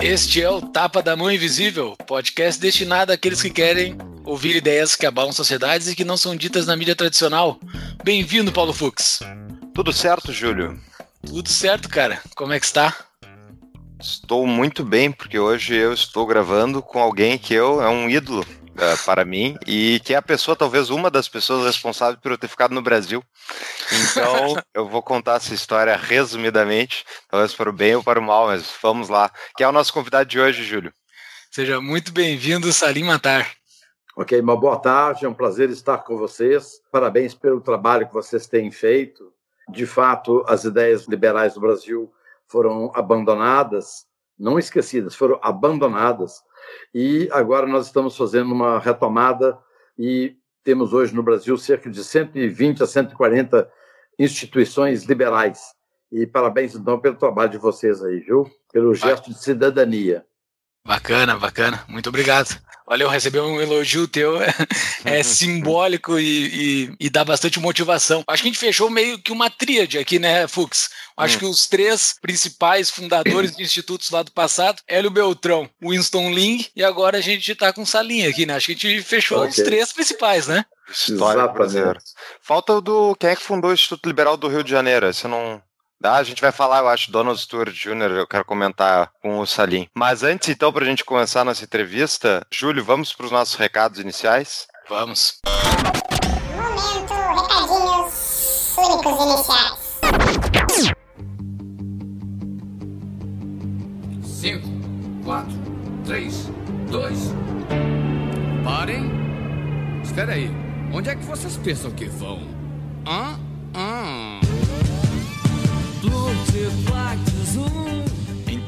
Este é o Tapa da Mão Invisível, podcast destinado àqueles que querem ouvir ideias que abalam sociedades e que não são ditas na mídia tradicional. Bem-vindo, Paulo Fux. Tudo certo, Júlio? Tudo certo, cara. Como é que está? Estou muito bem, porque hoje eu estou gravando com alguém que eu é um ídolo uh, para mim e que é a pessoa, talvez uma das pessoas responsáveis por eu ter ficado no Brasil. Então, eu vou contar essa história resumidamente, talvez para o bem ou para o mal, mas vamos lá. Quem é o nosso convidado de hoje, Júlio? Seja muito bem-vindo, Salim Matar. Ok, uma boa tarde, é um prazer estar com vocês. Parabéns pelo trabalho que vocês têm feito. De fato, as ideias liberais do Brasil foram abandonadas, não esquecidas, foram abandonadas e agora nós estamos fazendo uma retomada e temos hoje no Brasil cerca de 120 a 140 instituições liberais. E parabéns, então, pelo trabalho de vocês aí, viu? Pelo gesto de cidadania. Bacana, bacana. Muito obrigado. Valeu, receber um elogio teu é, é simbólico e, e, e, dá bastante motivação. Acho que a gente fechou meio que uma tríade aqui, né, Fux? Acho hum. que os três principais fundadores de institutos lá do passado, Hélio Beltrão, Winston Ling, e agora a gente está com Salinha aqui, né? Acho que a gente fechou okay. os três principais, né? História brasileira. Falta o do. Quem é que fundou o Instituto Liberal do Rio de Janeiro? Você não. Ah, a gente vai falar, eu acho, Donald Stewart Jr., eu quero comentar com o Salim. Mas antes, então, para a gente começar nossa entrevista, Júlio, vamos para os nossos recados iniciais? Vamos. Momento, recadinhos únicos iniciais. 5, 4, 3, 2. Parem. Espera aí. Onde é que vocês pensam que vão? Hã? Hã?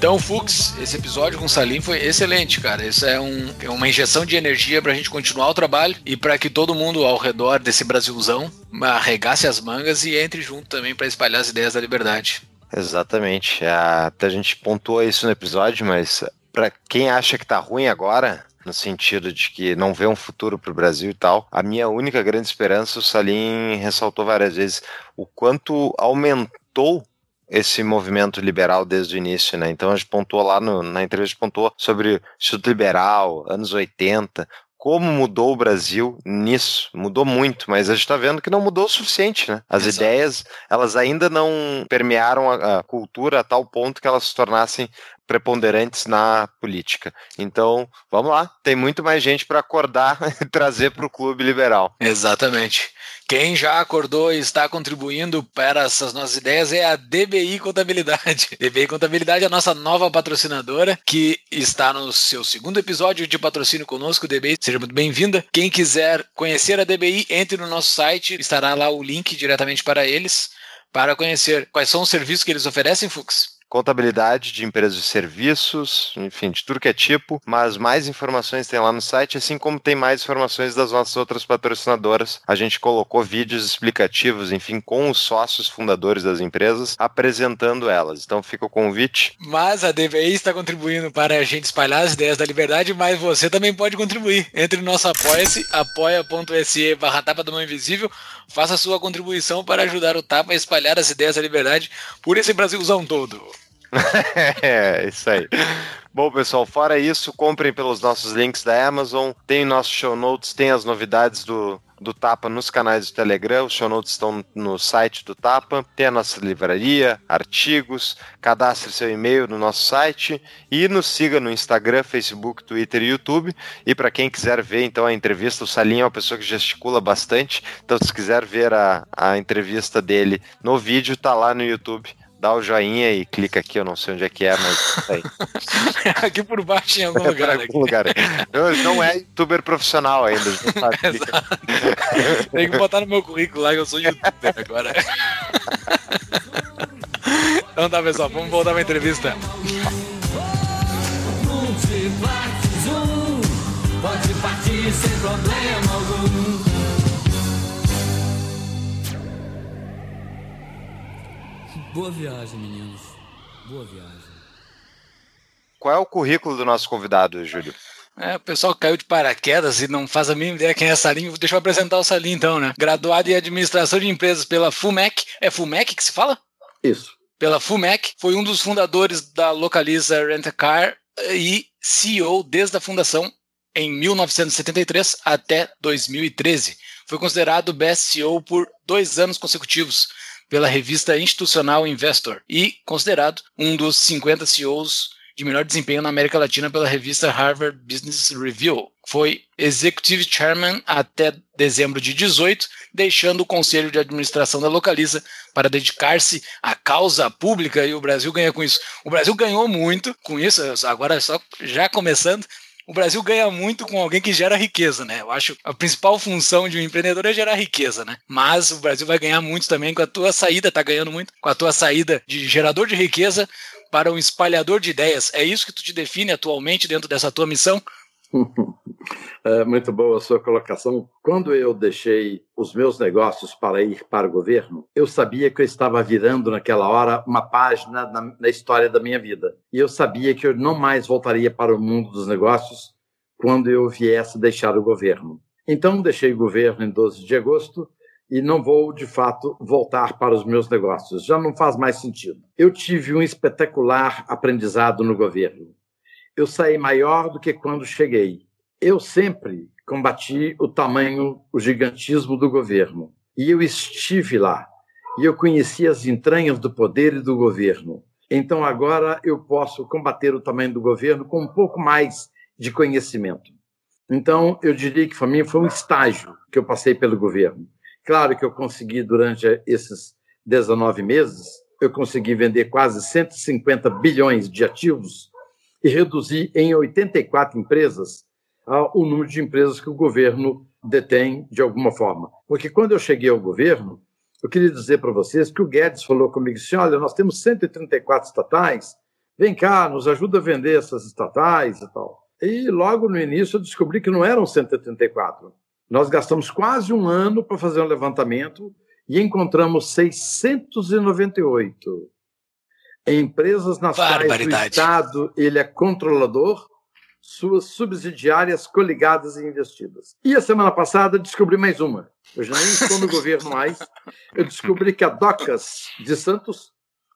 Então, Fux, esse episódio com o Salim foi excelente, cara. Isso é, um, é uma injeção de energia pra gente continuar o trabalho e para que todo mundo ao redor desse Brasilzão arregasse as mangas e entre junto também para espalhar as ideias da liberdade. Exatamente. Até a gente pontuou isso no episódio, mas para quem acha que tá ruim agora, no sentido de que não vê um futuro para o Brasil e tal. A minha única grande esperança, o Salim ressaltou várias vezes, o quanto aumentou esse movimento liberal desde o início, né? Então a gente pontuou lá no, na entrevista, pontuou sobre o Instituto Liberal, anos 80, como mudou o Brasil nisso. Mudou muito, mas a gente está vendo que não mudou o suficiente, né? As Exato. ideias, elas ainda não permearam a, a, cultura a tal ponto que elas se tornassem preponderantes na política. Então, vamos lá, tem muito mais gente para acordar e trazer para o clube liberal. Exatamente. Quem já acordou e está contribuindo para essas nossas ideias é a DBI Contabilidade. DBI Contabilidade é a nossa nova patrocinadora, que está no seu segundo episódio de patrocínio conosco, DBI. Seja muito bem-vinda. Quem quiser conhecer a DBI, entre no nosso site, estará lá o link diretamente para eles, para conhecer quais são os serviços que eles oferecem, Fux contabilidade de empresas de serviços, enfim, de tudo que é tipo, mas mais informações tem lá no site, assim como tem mais informações das nossas outras patrocinadoras. A gente colocou vídeos explicativos, enfim, com os sócios fundadores das empresas, apresentando elas. Então fica o convite. Mas a DVI está contribuindo para a gente espalhar as ideias da liberdade, mas você também pode contribuir. Entre no nosso apoia-se, apoia.se barra tapa do mão invisível, faça sua contribuição para ajudar o Tapa a espalhar as ideias da liberdade por esse Brasilzão todo. é, isso aí. Bom, pessoal, fora isso, comprem pelos nossos links da Amazon, tem nossos show notes, tem as novidades do, do Tapa nos canais do Telegram, os show notes estão no site do Tapa, tem a nossa livraria, artigos, cadastre seu e-mail no nosso site e nos siga no Instagram, Facebook, Twitter e YouTube. E para quem quiser ver então a entrevista, o Salinho é uma pessoa que gesticula bastante, então se quiser ver a, a entrevista dele no vídeo, tá lá no YouTube dá o joinha e clica aqui, eu não sei onde é que é, mas tá aí. aqui por baixo em algum é lugar. algum lugar não, não é youtuber profissional ainda. Tem que botar no meu currículo lá que eu sou youtuber agora. então tá, pessoal, vamos voltar pra entrevista. Pode partir sem problema Boa viagem, meninos. Boa viagem. Qual é o currículo do nosso convidado, Júlio? É, o pessoal caiu de paraquedas e não faz a mínima ideia quem é Salim. Deixa eu apresentar o Salim então, né? Graduado em administração de empresas pela FUMEC. É FUMEC que se fala? Isso. Pela FUMEC. Foi um dos fundadores da Localiza Rent a Car e CEO desde a fundação em 1973 até 2013. Foi considerado Best CEO por dois anos consecutivos pela revista Institucional Investor e considerado um dos 50 CEOs de melhor desempenho na América Latina pela revista Harvard Business Review. Foi Executive Chairman até dezembro de 18, deixando o conselho de administração da Localiza para dedicar-se à causa pública e o Brasil ganha com isso. O Brasil ganhou muito com isso, agora só já começando, o Brasil ganha muito com alguém que gera riqueza, né? Eu acho a principal função de um empreendedor é gerar riqueza, né? Mas o Brasil vai ganhar muito também com a tua saída, tá ganhando muito com a tua saída de gerador de riqueza para um espalhador de ideias. É isso que tu te define atualmente dentro dessa tua missão? É muito boa a sua colocação. Quando eu deixei os meus negócios para ir para o governo, eu sabia que eu estava virando naquela hora uma página na, na história da minha vida. E eu sabia que eu não mais voltaria para o mundo dos negócios quando eu viesse deixar o governo. Então, deixei o governo em 12 de agosto e não vou, de fato, voltar para os meus negócios. Já não faz mais sentido. Eu tive um espetacular aprendizado no governo. Eu saí maior do que quando cheguei. Eu sempre combati o tamanho, o gigantismo do governo. E eu estive lá. E eu conheci as entranhas do poder e do governo. Então agora eu posso combater o tamanho do governo com um pouco mais de conhecimento. Então eu diria que para mim foi um estágio que eu passei pelo governo. Claro que eu consegui, durante esses 19 meses, eu consegui vender quase 150 bilhões de ativos e reduzir em 84 empresas uh, o número de empresas que o governo detém de alguma forma. Porque quando eu cheguei ao governo, eu queria dizer para vocês que o Guedes falou comigo assim: olha, nós temos 134 estatais, vem cá, nos ajuda a vender essas estatais e tal. E logo no início eu descobri que não eram 134. Nós gastamos quase um ano para fazer um levantamento e encontramos 698 empresas nas quais o Estado ele é controlador, suas subsidiárias coligadas e investidas. E a semana passada descobri mais uma. Eu já nem estou no governo mais. Eu descobri que a Docas de Santos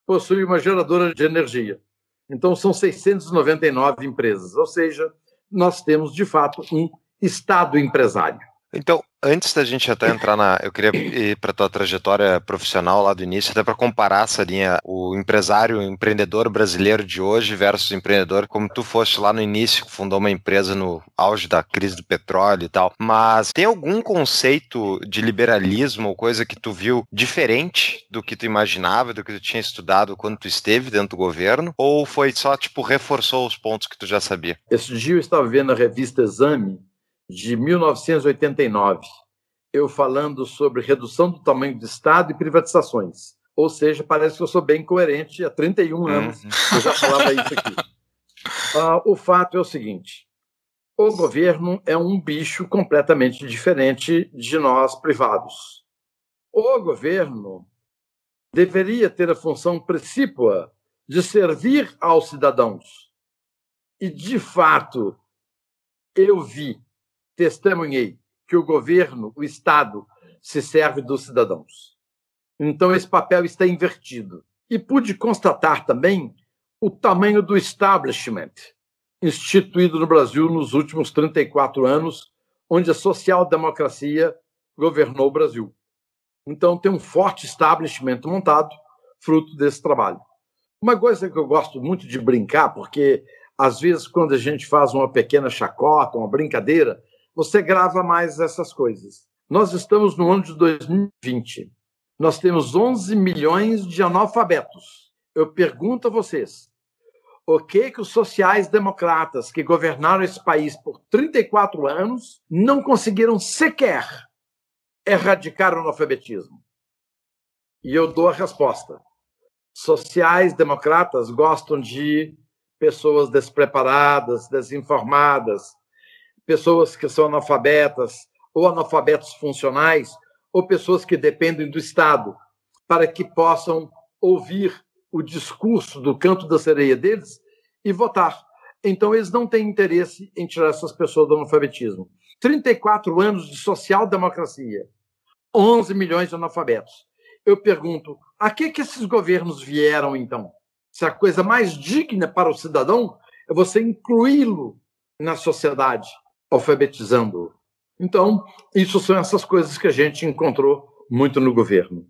possui uma geradora de energia. Então são 699 empresas, ou seja, nós temos de fato um Estado empresário. Então, antes da gente até entrar na. Eu queria ir para tua trajetória profissional lá do início, até para comparar essa linha, o empresário, o empreendedor brasileiro de hoje versus o empreendedor, como tu foste lá no início, fundou uma empresa no auge da crise do petróleo e tal. Mas tem algum conceito de liberalismo ou coisa que tu viu diferente do que tu imaginava, do que tu tinha estudado quando tu esteve dentro do governo? Ou foi só, tipo, reforçou os pontos que tu já sabia? Esse dia eu estava vendo a revista Exame de 1989, eu falando sobre redução do tamanho do Estado e privatizações. Ou seja, parece que eu sou bem coerente há 31 uhum. anos, eu já falava isso aqui. Ah, o fato é o seguinte: o governo é um bicho completamente diferente de nós privados. O governo deveria ter a função precípua de servir aos cidadãos. E, de fato, eu vi testemunhei que o governo, o Estado, se serve dos cidadãos. Então, esse papel está invertido. E pude constatar também o tamanho do establishment instituído no Brasil nos últimos 34 anos, onde a social-democracia governou o Brasil. Então, tem um forte establishment montado, fruto desse trabalho. Uma coisa que eu gosto muito de brincar, porque às vezes, quando a gente faz uma pequena chacota, uma brincadeira, você grava mais essas coisas. Nós estamos no ano de 2020. Nós temos 11 milhões de analfabetos. Eu pergunto a vocês, o que que os sociais-democratas que governaram esse país por 34 anos não conseguiram sequer erradicar o analfabetismo? E eu dou a resposta. Sociais-democratas gostam de pessoas despreparadas, desinformadas, pessoas que são analfabetas ou analfabetos funcionais, ou pessoas que dependem do Estado, para que possam ouvir o discurso do canto da sereia deles e votar. Então, eles não têm interesse em tirar essas pessoas do analfabetismo. 34 anos de social-democracia, 11 milhões de analfabetos. Eu pergunto, a que, que esses governos vieram, então? Se a coisa mais digna para o cidadão é você incluí-lo na sociedade, alfabetizando-o. Então, isso são essas coisas que a gente encontrou muito no governo.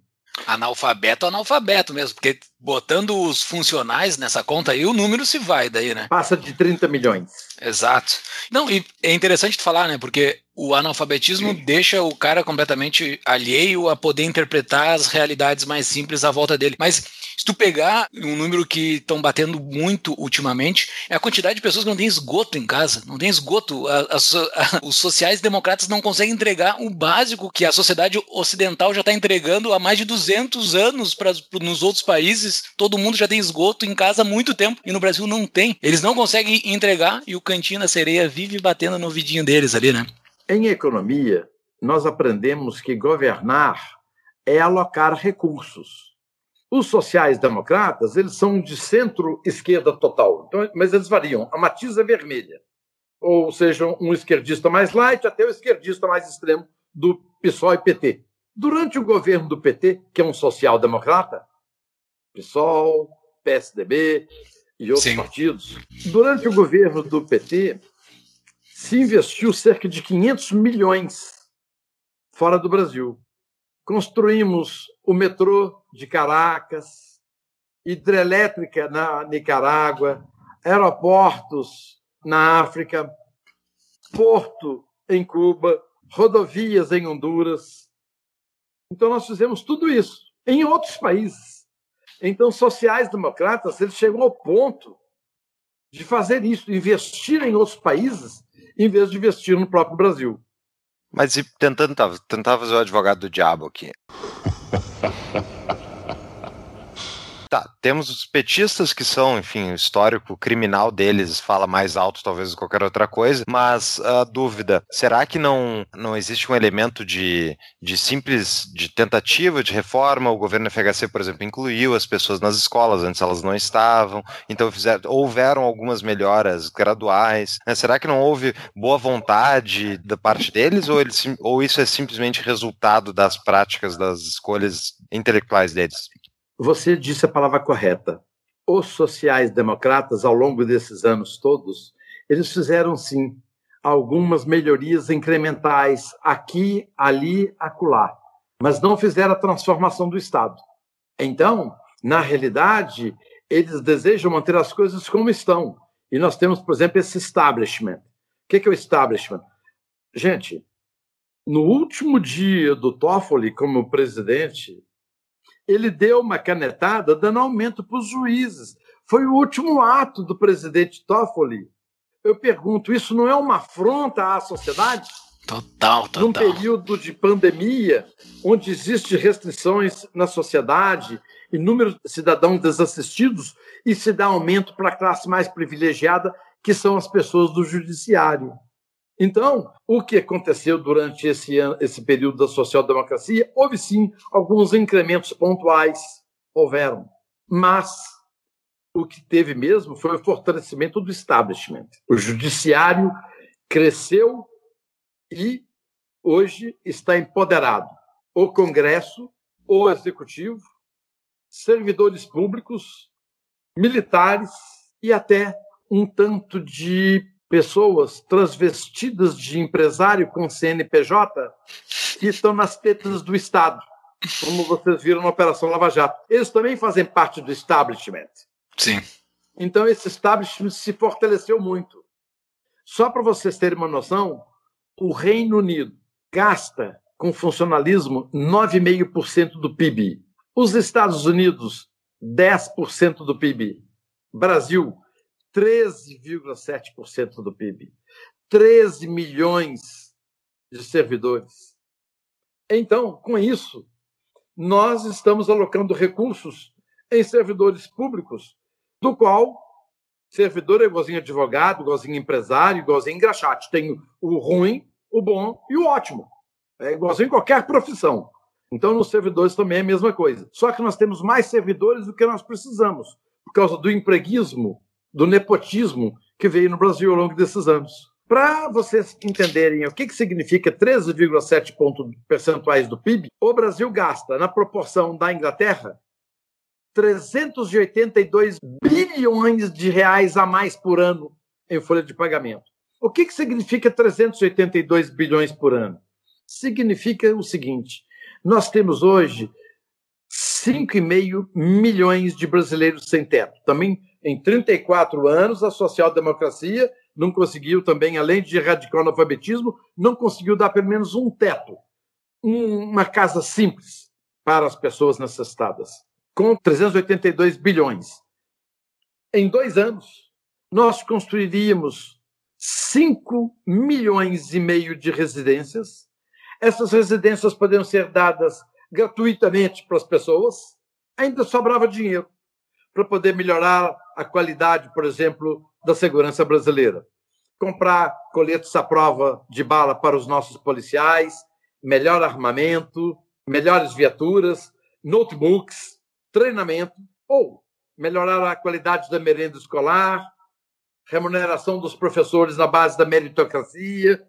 Analfabeto, analfabeto mesmo, porque botando os funcionais nessa conta aí, o número se vai daí, né? Passa de 30 milhões. Exato. Não, e é interessante falar, né? Porque o analfabetismo Sim. deixa o cara completamente alheio a poder interpretar as realidades mais simples à volta dele. Mas se tu pegar um número que estão batendo muito ultimamente, é a quantidade de pessoas que não tem esgoto em casa, não tem esgoto. A, a, a, os sociais-democratas não conseguem entregar o básico que a sociedade ocidental já está entregando há mais de 200 anos pra, nos outros países. Todo mundo já tem esgoto em casa há muito tempo e no Brasil não tem. Eles não conseguem entregar e o cantinho da sereia vive batendo no ouvidinho deles ali, né? Em economia, nós aprendemos que governar é alocar recursos. Os sociais-democratas, eles são de centro-esquerda total, então, mas eles variam. A matiz é vermelha. Ou seja, um esquerdista mais light até o esquerdista mais extremo do PSOL e PT. Durante o governo do PT, que é um social-democrata, PSOL, PSDB e outros Sim. partidos, durante o governo do PT, se investiu cerca de 500 milhões fora do Brasil. Construímos o metrô de Caracas, hidrelétrica na Nicarágua, aeroportos na África, porto em Cuba, rodovias em Honduras. Então nós fizemos tudo isso em outros países. Então sociais-democratas eles chegam ao ponto de fazer isso, investir em outros países em vez de investir no próprio Brasil. Mas e tentando tentar fazer o advogado do diabo aqui. Tá, temos os petistas que são, enfim, o histórico criminal deles fala mais alto talvez do que qualquer outra coisa, mas a dúvida, será que não, não existe um elemento de, de simples, de tentativa de reforma? O governo FHC, por exemplo, incluiu as pessoas nas escolas, antes elas não estavam, então fizeram, houveram algumas melhoras graduais, né? será que não houve boa vontade da parte deles ou, eles, ou isso é simplesmente resultado das práticas, das escolhas intelectuais deles? Você disse a palavra correta. Os sociais-democratas, ao longo desses anos todos, eles fizeram sim algumas melhorias incrementais aqui, ali, acolá, mas não fizeram a transformação do Estado. Então, na realidade, eles desejam manter as coisas como estão. E nós temos, por exemplo, esse establishment. O que é o establishment? Gente, no último dia do Toffoli como presidente, ele deu uma canetada dando aumento para os juízes. Foi o último ato do presidente Toffoli. Eu pergunto, isso não é uma afronta à sociedade? Total, total. Num período de pandemia, onde existem restrições na sociedade e número de cidadãos desassistidos, e se dá aumento para a classe mais privilegiada, que são as pessoas do judiciário. Então, o que aconteceu durante esse, esse período da social-democracia? Houve sim alguns incrementos pontuais, houveram, mas o que teve mesmo foi o fortalecimento do establishment. O judiciário cresceu e hoje está empoderado. O Congresso, o Executivo, servidores públicos, militares e até um tanto de pessoas transvestidas de empresário com CNPJ que estão nas tetas do Estado, como vocês viram na Operação Lava Jato. Eles também fazem parte do establishment. Sim. Então, esse establishment se fortaleceu muito. Só para vocês terem uma noção, o Reino Unido gasta com funcionalismo 9,5% do PIB. Os Estados Unidos, 10% do PIB. Brasil, 13,7% do PIB. 13 milhões de servidores. Então, com isso, nós estamos alocando recursos em servidores públicos, do qual servidor é igualzinho advogado, igualzinho empresário, igualzinho engraxate. Tem o ruim, o bom e o ótimo. É igualzinho em qualquer profissão. Então, nos servidores também é a mesma coisa. Só que nós temos mais servidores do que nós precisamos, por causa do empreguismo, do nepotismo que veio no Brasil ao longo desses anos. Para vocês entenderem o que, que significa 13,7 pontos percentuais do PIB, o Brasil gasta, na proporção da Inglaterra, 382 bilhões de reais a mais por ano em folha de pagamento. O que, que significa 382 bilhões por ano? Significa o seguinte: nós temos hoje 5,5 milhões de brasileiros sem teto. Também em 34 anos, a social-democracia não conseguiu também, além de erradicar o analfabetismo, não conseguiu dar pelo menos um teto, uma casa simples para as pessoas necessitadas, com 382 bilhões. Em dois anos, nós construiríamos 5 milhões e meio de residências. Essas residências poderiam ser dadas gratuitamente para as pessoas. Ainda sobrava dinheiro para poder melhorar a qualidade, por exemplo, da segurança brasileira. Comprar coletes à prova de bala para os nossos policiais, melhor armamento, melhores viaturas, notebooks, treinamento, ou melhorar a qualidade da merenda escolar, remuneração dos professores na base da meritocracia.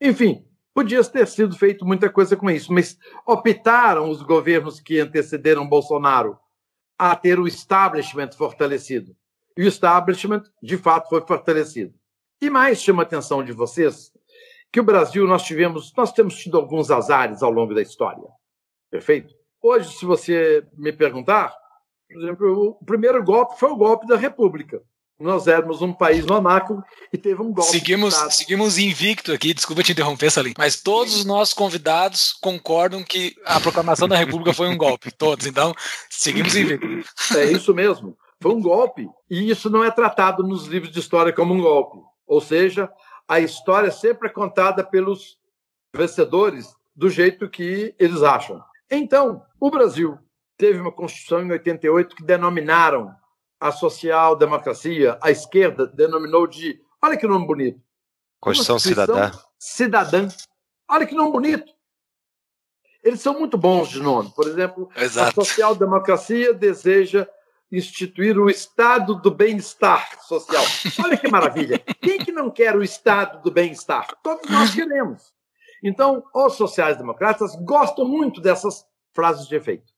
Enfim, podia ter sido feito muita coisa com isso, mas optaram os governos que antecederam Bolsonaro a ter o establishment fortalecido. E o establishment, de fato, foi fortalecido. E mais chama a atenção de vocês que o Brasil nós tivemos, nós temos tido alguns azares ao longo da história. Perfeito? Hoje, se você me perguntar, por exemplo, o primeiro golpe foi o golpe da República nós éramos um país monárquico e teve um golpe. Seguimos, seguimos invicto aqui, desculpa te interromper, Salim, mas todos os nossos convidados concordam que a proclamação da República foi um golpe, todos, então seguimos invicto. É isso mesmo, foi um golpe. E isso não é tratado nos livros de história como um golpe. Ou seja, a história sempre é contada pelos vencedores do jeito que eles acham. Então, o Brasil teve uma Constituição em 88 que denominaram a social-democracia, a esquerda, denominou de. Olha que nome bonito. Constituição Cidadã. Cidadã. Olha que nome bonito. Eles são muito bons de nome. Por exemplo, Exato. a social-democracia deseja instituir o estado do bem-estar social. Olha que maravilha. Quem que não quer o estado do bem-estar? Todos nós queremos. Então, os sociais-democratas gostam muito dessas frases de efeito.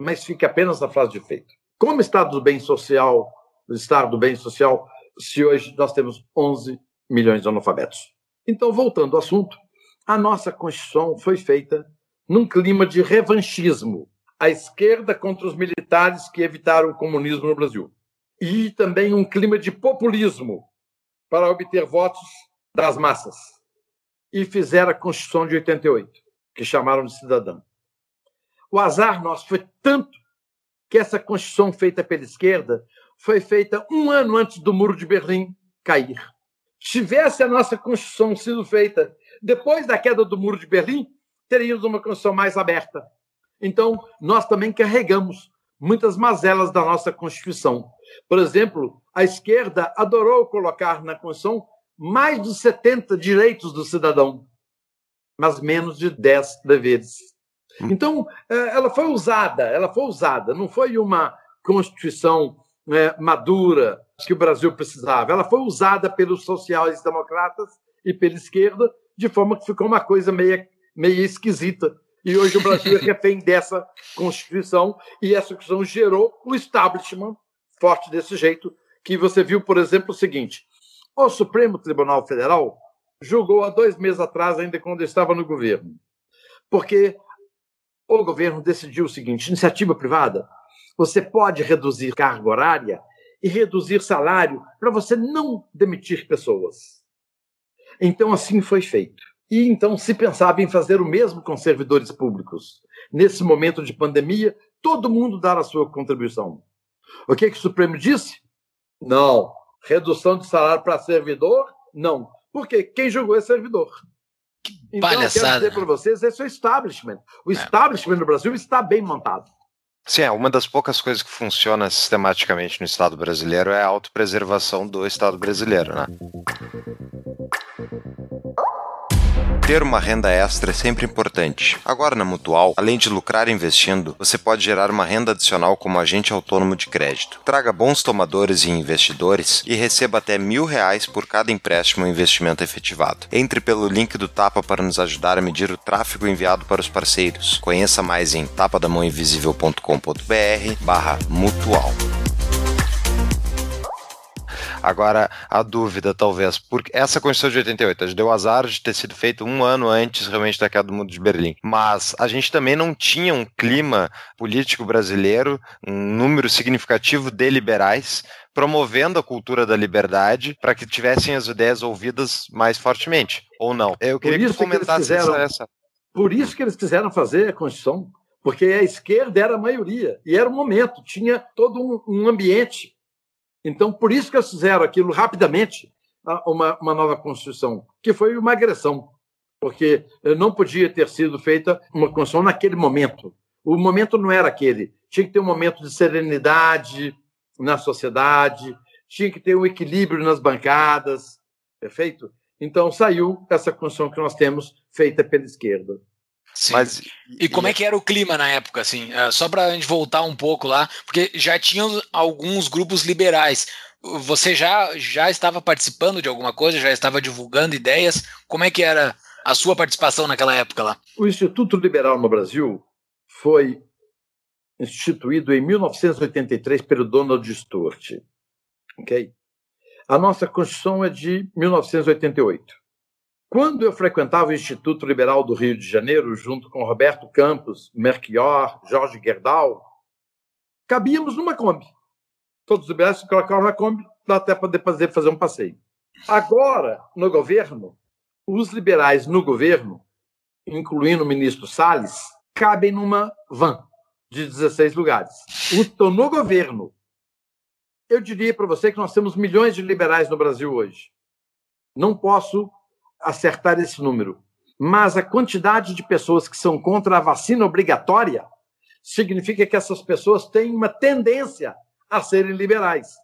Mas fica apenas na frase de efeito. Como estado do bem social, do estado do bem social, se hoje nós temos 11 milhões de analfabetos? Então, voltando ao assunto, a nossa Constituição foi feita num clima de revanchismo. A esquerda contra os militares que evitaram o comunismo no Brasil. E também um clima de populismo para obter votos das massas. E fizeram a Constituição de 88, que chamaram de cidadão. O azar nosso foi tanto que essa Constituição feita pela esquerda foi feita um ano antes do Muro de Berlim cair. Tivesse a nossa Constituição sido feita depois da queda do Muro de Berlim, teríamos uma Constituição mais aberta. Então, nós também carregamos muitas mazelas da nossa Constituição. Por exemplo, a esquerda adorou colocar na Constituição mais de 70 direitos do cidadão, mas menos de 10 deveres. Hum. Então, é, ela foi usada, ela foi usada, não foi uma Constituição é, madura que o Brasil precisava. Ela foi usada pelos sociais-democratas e pela esquerda, de forma que ficou uma coisa meio, meio esquisita. E hoje o Brasil é refém dessa Constituição, e essa Constituição gerou o establishment forte desse jeito, que você viu, por exemplo, o seguinte: o Supremo Tribunal Federal julgou há dois meses atrás, ainda quando estava no governo, porque o governo decidiu o seguinte: iniciativa privada, você pode reduzir carga horária e reduzir salário para você não demitir pessoas. Então, assim foi feito. E então se pensava em fazer o mesmo com servidores públicos. Nesse momento de pandemia, todo mundo dar a sua contribuição. O que, que o Supremo disse? Não. Redução de salário para servidor? Não. Porque quem julgou é servidor. Então, Palhaçada. eu quero dizer para vocês, esse é o establishment. O é. establishment no Brasil está bem montado. Sim, é uma das poucas coisas que funciona sistematicamente no Estado brasileiro é a autopreservação do Estado brasileiro, né? Ter uma renda extra é sempre importante. Agora na Mutual, além de lucrar investindo, você pode gerar uma renda adicional como agente autônomo de crédito. Traga bons tomadores e investidores e receba até mil reais por cada empréstimo ou investimento efetivado. Entre pelo link do Tapa para nos ajudar a medir o tráfego enviado para os parceiros. Conheça mais em tapadamãoinvisível.com.br barra mutual. Agora, a dúvida, talvez, porque essa Constituição de 88, a gente deu azar de ter sido feita um ano antes realmente da queda do mundo de Berlim. Mas a gente também não tinha um clima político brasileiro, um número significativo de liberais, promovendo a cultura da liberdade para que tivessem as ideias ouvidas mais fortemente, ou não? Eu queria que tu comentasse que fizeram, essa. Por isso que eles quiseram fazer a Constituição, porque a esquerda era a maioria, e era um momento, tinha todo um, um ambiente então, por isso que eles fizeram aquilo rapidamente, uma, uma nova Constituição, que foi uma agressão, porque não podia ter sido feita uma Constituição naquele momento. O momento não era aquele. Tinha que ter um momento de serenidade na sociedade, tinha que ter um equilíbrio nas bancadas, perfeito? Então saiu essa Constituição que nós temos, feita pela esquerda. Sim. Mas, e como é que era o clima na época, assim? É, só para a gente voltar um pouco lá, porque já tinham alguns grupos liberais. Você já, já estava participando de alguma coisa, já estava divulgando ideias? Como é que era a sua participação naquela época lá? O Instituto Liberal no Brasil foi instituído em 1983 pelo Donald Stewart. Ok? A nossa Constituição é de 1988. Quando eu frequentava o Instituto Liberal do Rio de Janeiro, junto com Roberto Campos, Merchior, Jorge Gerdau, cabíamos numa Kombi. Todos os liberais colocavam na Kombi, dá até para fazer um passeio. Agora, no governo, os liberais no governo, incluindo o ministro Salles, cabem numa van de 16 lugares. Estou no governo. Eu diria para você que nós temos milhões de liberais no Brasil hoje. Não posso acertar esse número, mas a quantidade de pessoas que são contra a vacina obrigatória significa que essas pessoas têm uma tendência a serem liberais.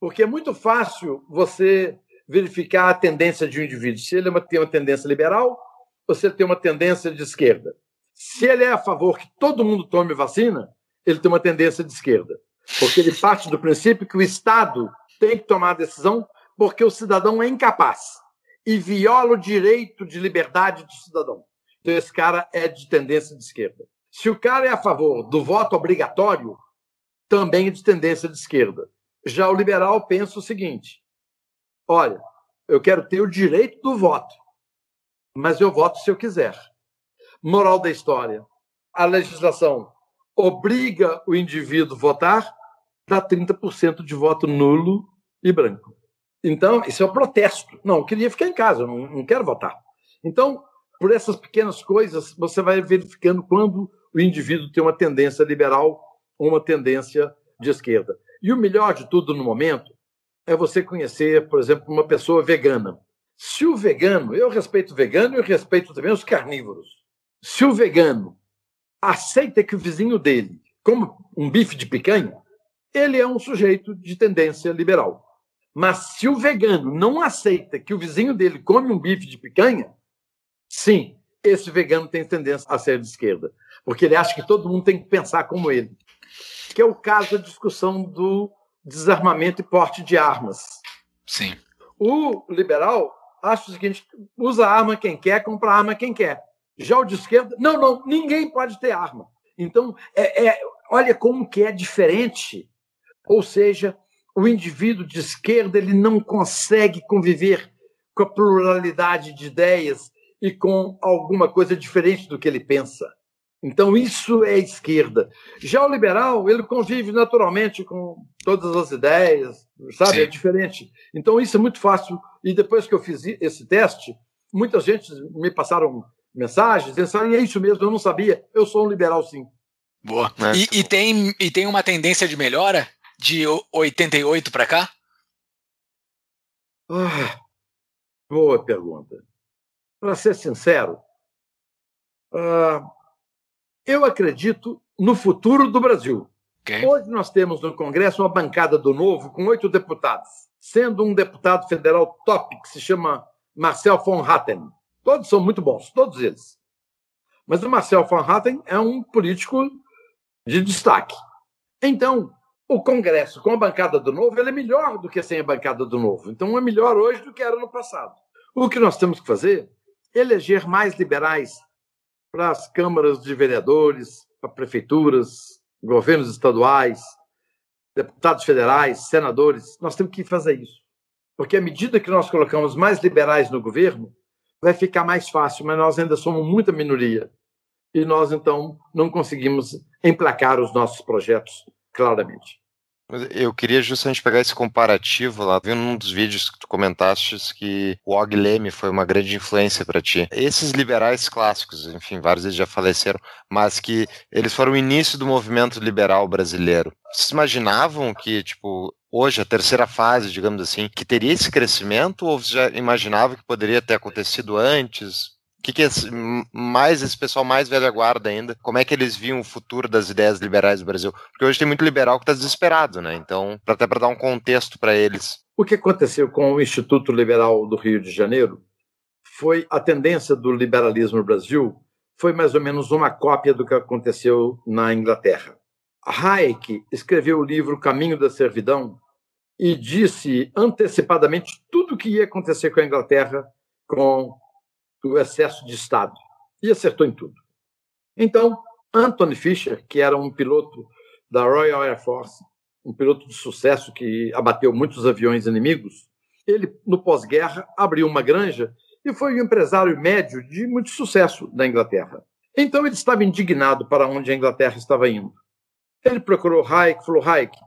Porque é muito fácil você verificar a tendência de um indivíduo. Se ele é tem uma tendência liberal ou se ele tem uma tendência de esquerda. Se ele é a favor que todo mundo tome vacina, ele tem uma tendência de esquerda. Porque ele parte do princípio que o Estado tem que tomar a decisão porque o cidadão é incapaz e viola o direito de liberdade do cidadão. Então, esse cara é de tendência de esquerda. Se o cara é a favor do voto obrigatório, também é de tendência de esquerda. Já o liberal pensa o seguinte: olha, eu quero ter o direito do voto, mas eu voto se eu quiser. Moral da história: a legislação obriga o indivíduo a votar, dá 30% de voto nulo e branco. Então, isso é um protesto. Não, eu queria ficar em casa, eu não, não quero votar. Então, por essas pequenas coisas, você vai verificando quando o indivíduo tem uma tendência liberal ou uma tendência de esquerda. E o melhor de tudo no momento é você conhecer, por exemplo, uma pessoa vegana. Se o vegano, eu respeito o vegano e eu respeito também os carnívoros. Se o vegano aceita que o vizinho dele come um bife de picanha, ele é um sujeito de tendência liberal. Mas se o vegano não aceita que o vizinho dele come um bife de picanha, sim, esse vegano tem tendência a ser de esquerda, porque ele acha que todo mundo tem que pensar como ele. Que é o caso da discussão do desarmamento e porte de armas. Sim. O liberal acha o seguinte: usa arma quem quer, compra arma quem quer. Já o de esquerda, não, não, ninguém pode ter arma. Então, é, é, olha como que é diferente. Ou seja, o indivíduo de esquerda ele não consegue conviver com a pluralidade de ideias e com alguma coisa diferente do que ele pensa. Então, isso é esquerda. Já o liberal, ele convive naturalmente com todas as ideias, sabe? Sim. É diferente. Então, isso é muito fácil. E depois que eu fiz esse teste, muita gente me passaram mensagens dizendo é isso mesmo, eu não sabia, eu sou um liberal sim. Boa. É. E, e, tem, e tem uma tendência de melhora? De 88 para cá? Ah, boa pergunta. Para ser sincero, uh, eu acredito no futuro do Brasil. Okay. Hoje nós temos no Congresso uma bancada do Novo com oito deputados, sendo um deputado federal top que se chama Marcel von Hatten. Todos são muito bons, todos eles. Mas o Marcel Van Hatten é um político de destaque. Então, o Congresso com a bancada do Novo é melhor do que sem a bancada do Novo. Então, é melhor hoje do que era no passado. O que nós temos que fazer é eleger mais liberais para as câmaras de vereadores, para prefeituras, governos estaduais, deputados federais, senadores. Nós temos que fazer isso. Porque à medida que nós colocamos mais liberais no governo, vai ficar mais fácil, mas nós ainda somos muita minoria. E nós, então, não conseguimos emplacar os nossos projetos claramente. Eu queria justamente pegar esse comparativo lá, vendo num dos vídeos que tu comentaste que o Og Leme foi uma grande influência para ti. Esses liberais clássicos, enfim, vários deles já faleceram, mas que eles foram o início do movimento liberal brasileiro. Vocês imaginavam que, tipo, hoje, a terceira fase, digamos assim, que teria esse crescimento ou já imaginava que poderia ter acontecido antes? Que, que é mais esse pessoal mais velha guarda ainda, como é que eles viam o futuro das ideias liberais do Brasil? Porque hoje tem muito liberal que está desesperado, né? Então, até para dar um contexto para eles. O que aconteceu com o Instituto Liberal do Rio de Janeiro foi a tendência do liberalismo no Brasil foi mais ou menos uma cópia do que aconteceu na Inglaterra. Hayek escreveu o livro Caminho da Servidão e disse antecipadamente tudo o que ia acontecer com a Inglaterra com do excesso de Estado. E acertou em tudo. Então, Anthony Fisher, que era um piloto da Royal Air Force, um piloto de sucesso que abateu muitos aviões inimigos, ele, no pós-guerra, abriu uma granja e foi um empresário médio de muito sucesso da Inglaterra. Então ele estava indignado para onde a Inglaterra estava indo. Ele procurou Hayek falou: Hayek,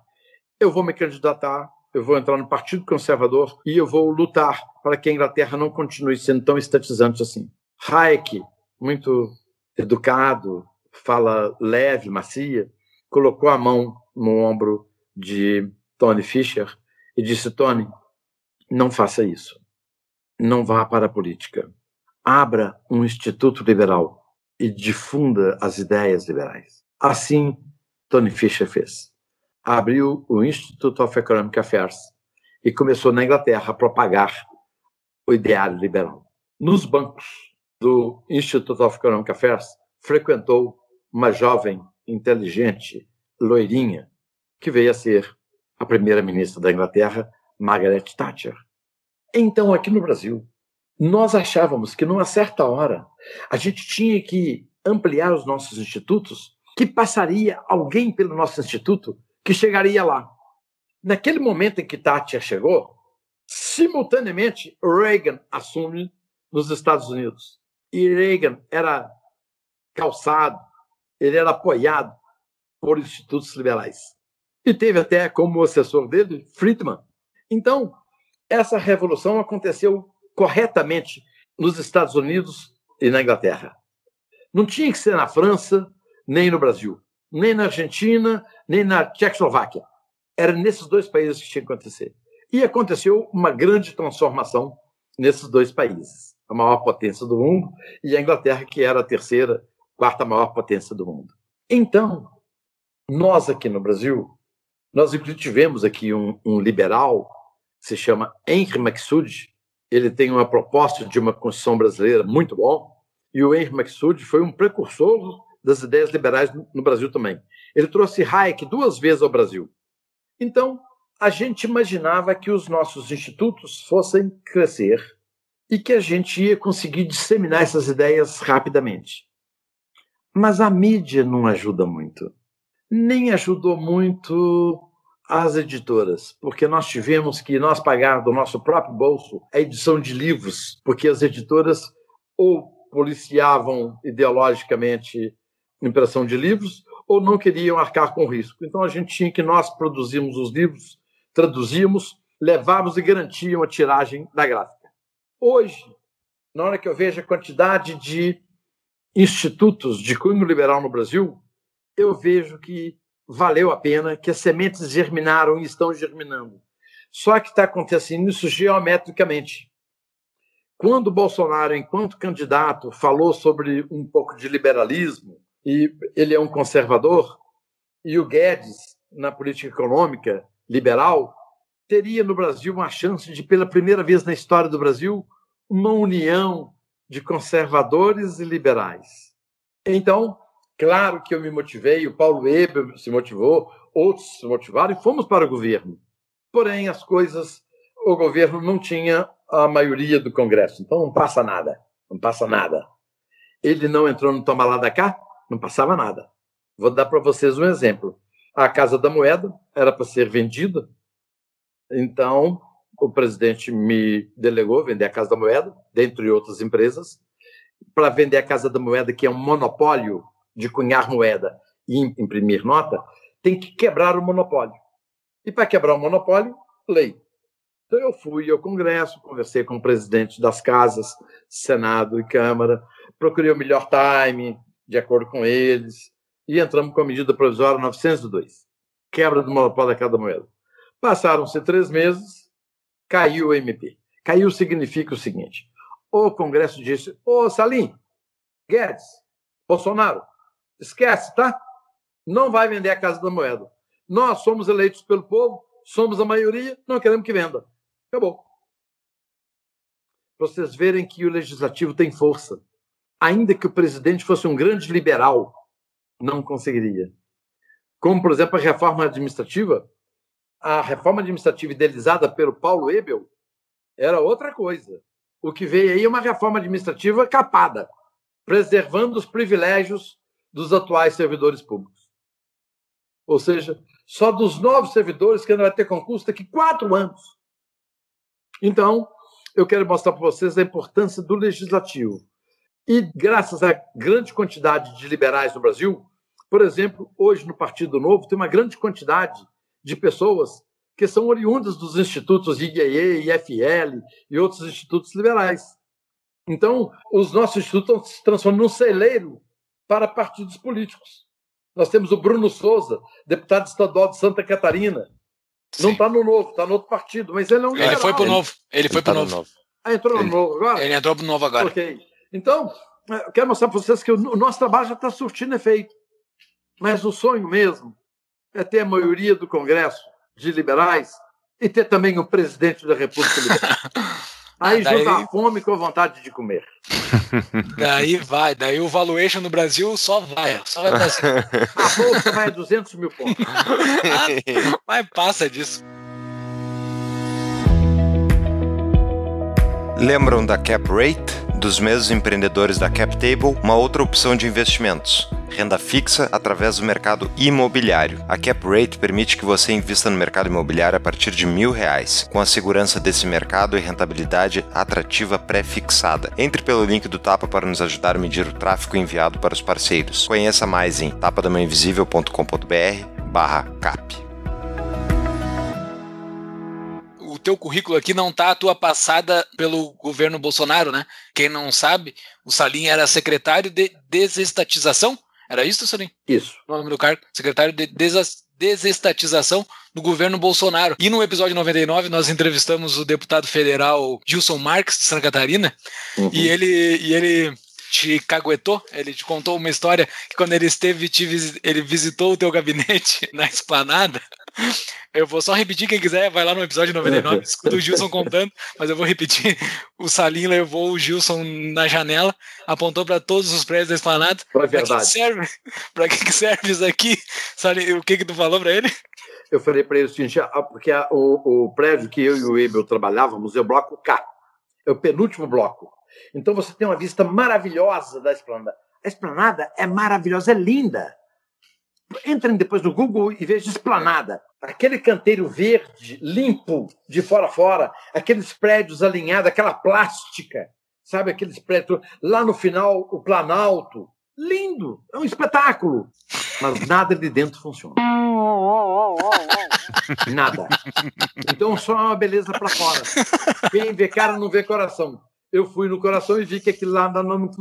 eu vou me candidatar eu vou entrar no Partido Conservador e eu vou lutar para que a Inglaterra não continue sendo tão estatizante assim. Hayek, muito educado, fala leve, macia, colocou a mão no ombro de Tony Fisher e disse: Tony, não faça isso. Não vá para a política. Abra um instituto liberal e difunda as ideias liberais. Assim, Tony Fisher fez abriu o Institute of Economic Affairs e começou na Inglaterra a propagar o ideário liberal. Nos bancos do Institute of Economic Affairs, frequentou uma jovem, inteligente, loirinha, que veio a ser a primeira-ministra da Inglaterra, Margaret Thatcher. Então, aqui no Brasil, nós achávamos que numa certa hora a gente tinha que ampliar os nossos institutos, que passaria alguém pelo nosso instituto que chegaria lá. Naquele momento em que Thatcher chegou, simultaneamente Reagan assume nos Estados Unidos. E Reagan era calçado, ele era apoiado por institutos liberais. E teve até como assessor dele Friedman. Então, essa revolução aconteceu corretamente nos Estados Unidos e na Inglaterra. Não tinha que ser na França nem no Brasil nem na Argentina, nem na Tchecoslováquia. Era nesses dois países que tinha que acontecer. E aconteceu uma grande transformação nesses dois países. A maior potência do mundo e a Inglaterra, que era a terceira, quarta maior potência do mundo. Então, nós aqui no Brasil, nós inclusive tivemos aqui um, um liberal, se chama Henry Maxud, ele tem uma proposta de uma Constituição brasileira muito bom, e o Henry Maxud foi um precursor das ideias liberais no Brasil também. Ele trouxe Hayek duas vezes ao Brasil. Então, a gente imaginava que os nossos institutos fossem crescer e que a gente ia conseguir disseminar essas ideias rapidamente. Mas a mídia não ajuda muito. Nem ajudou muito as editoras, porque nós tivemos que nós pagar do nosso próprio bolso a edição de livros, porque as editoras ou policiavam ideologicamente impressão de livros ou não queriam arcar com risco. Então a gente tinha que nós produzimos os livros, traduzíamos, levávamos e garantíamos a tiragem da gráfica. Hoje, na hora que eu vejo a quantidade de institutos de cunho liberal no Brasil, eu vejo que valeu a pena, que as sementes germinaram e estão germinando. Só que está acontecendo isso geometricamente. Quando Bolsonaro, enquanto candidato, falou sobre um pouco de liberalismo, e ele é um conservador, e o Guedes, na política econômica liberal, teria no Brasil uma chance de, pela primeira vez na história do Brasil, uma união de conservadores e liberais. Então, claro que eu me motivei, o Paulo Weber se motivou, outros se motivaram e fomos para o governo. Porém, as coisas, o governo não tinha a maioria do Congresso, então não passa nada, não passa nada. Ele não entrou no Toma lá da cá, não passava nada. Vou dar para vocês um exemplo. A Casa da Moeda era para ser vendida, então o presidente me delegou vender a Casa da Moeda, dentre outras empresas, para vender a Casa da Moeda, que é um monopólio de cunhar moeda e imprimir nota, tem que quebrar o monopólio. E para quebrar o monopólio, lei. Então eu fui ao Congresso, conversei com o presidente das casas, Senado e Câmara, procurei o melhor time, de acordo com eles, e entramos com a medida provisória 902, quebra do monopólio da Casa da Moeda. Passaram-se três meses, caiu o MP. Caiu significa o seguinte: o Congresso disse, ô Salim, Guedes, Bolsonaro, esquece, tá? Não vai vender a Casa da Moeda. Nós somos eleitos pelo povo, somos a maioria, não queremos que venda. Acabou. Para vocês verem que o legislativo tem força. Ainda que o presidente fosse um grande liberal, não conseguiria. Como, por exemplo, a reforma administrativa. A reforma administrativa idealizada pelo Paulo Ebel era outra coisa. O que veio aí é uma reforma administrativa capada, preservando os privilégios dos atuais servidores públicos. Ou seja, só dos novos servidores que ainda vai ter concurso daqui quatro anos. Então, eu quero mostrar para vocês a importância do legislativo. E graças à grande quantidade de liberais no Brasil, por exemplo, hoje no Partido Novo tem uma grande quantidade de pessoas que são oriundas dos institutos IGE, IFL e outros institutos liberais. Então, os nossos institutos estão se transformando num celeiro para partidos políticos. Nós temos o Bruno Souza, deputado estadual de Santa Catarina. Sim. Não está no novo, está no outro partido, mas ele é um Ele liberal. foi para o novo. Ele foi para o tá novo. novo. Ah, entrou ele, no novo agora? Ele entrou para o novo agora. Ok. Então, eu quero mostrar para vocês que o nosso trabalho já está surtindo efeito. Mas o sonho mesmo é ter a maioria do Congresso de liberais e ter também o presidente da República liberal. Aí daí... junta a fome com a vontade de comer. Daí vai, daí o valuation no Brasil só vai, só vai pra cima. A bolsa vai a 200 mil pontos. Mas passa disso. Lembram da Cap Rate? Dos mesmos empreendedores da CapTable, uma outra opção de investimentos renda fixa através do mercado imobiliário. A Cap Rate permite que você invista no mercado imobiliário a partir de mil reais, com a segurança desse mercado e rentabilidade atrativa pré-fixada. Entre pelo link do Tapa para nos ajudar a medir o tráfego enviado para os parceiros. Conheça mais em tapadamainvisível.com.br barra cap teu currículo aqui não tá a tua passada pelo governo Bolsonaro, né? Quem não sabe, o Salim era secretário de desestatização era isso, Sorin? Isso. O nome do cargo? Secretário de desestatização do governo Bolsonaro. E no episódio 99 nós entrevistamos o deputado federal Gilson Marques de Santa Catarina uhum. e ele e ele te caguetou, ele te contou uma história que quando ele esteve, te, ele visitou o teu gabinete na esplanada eu vou só repetir, quem quiser, vai lá no episódio 99, escuta o Gilson contando, mas eu vou repetir. O Salim levou o Gilson na janela, apontou para todos os prédios da esplanada. Para verdade. Que serve? Para que, que serve isso aqui? Salim, o que que tu falou para ele? Eu falei para ele o seguinte, porque a, o, o prédio que eu e o Ebel trabalhávamos é o bloco K, é o penúltimo bloco. Então você tem uma vista maravilhosa da esplanada. A esplanada é maravilhosa, é linda. Entrem depois no Google e vejam esplanada. Aquele canteiro verde, limpo, de fora a fora, aqueles prédios alinhados, aquela plástica, sabe? Aqueles prédios. Lá no final, o Planalto. Lindo! É um espetáculo. Mas nada de dentro funciona. Nada. Então só é uma beleza para fora. Quem vê cara não vê coração. Eu fui no coração e vi que aquilo lá não, não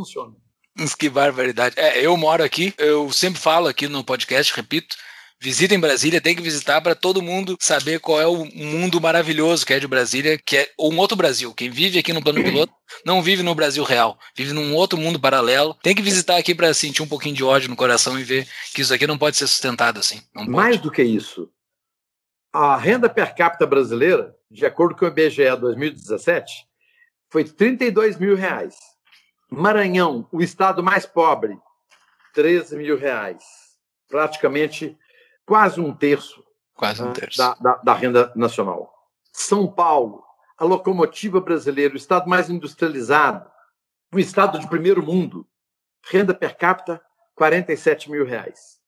Que barbaridade. É, eu moro aqui, eu sempre falo aqui no podcast, repito, visitem Brasília, tem que visitar para todo mundo saber qual é o mundo maravilhoso que é de Brasília, que é um outro Brasil. Quem vive aqui no plano piloto não vive no Brasil real, vive num outro mundo paralelo. Tem que visitar aqui para sentir um pouquinho de ódio no coração e ver que isso aqui não pode ser sustentado assim. Mais do que isso, a renda per capita brasileira, de acordo com o IBGE 2017, foi 32 mil reais. Maranhão, o estado mais pobre, 13 mil reais. Praticamente quase um terço Quase um terço. da, da, da renda nacional. São Paulo, a locomotiva brasileira, o estado mais industrializado, um estado de primeiro mundo, renda per capita, 47 mil reais.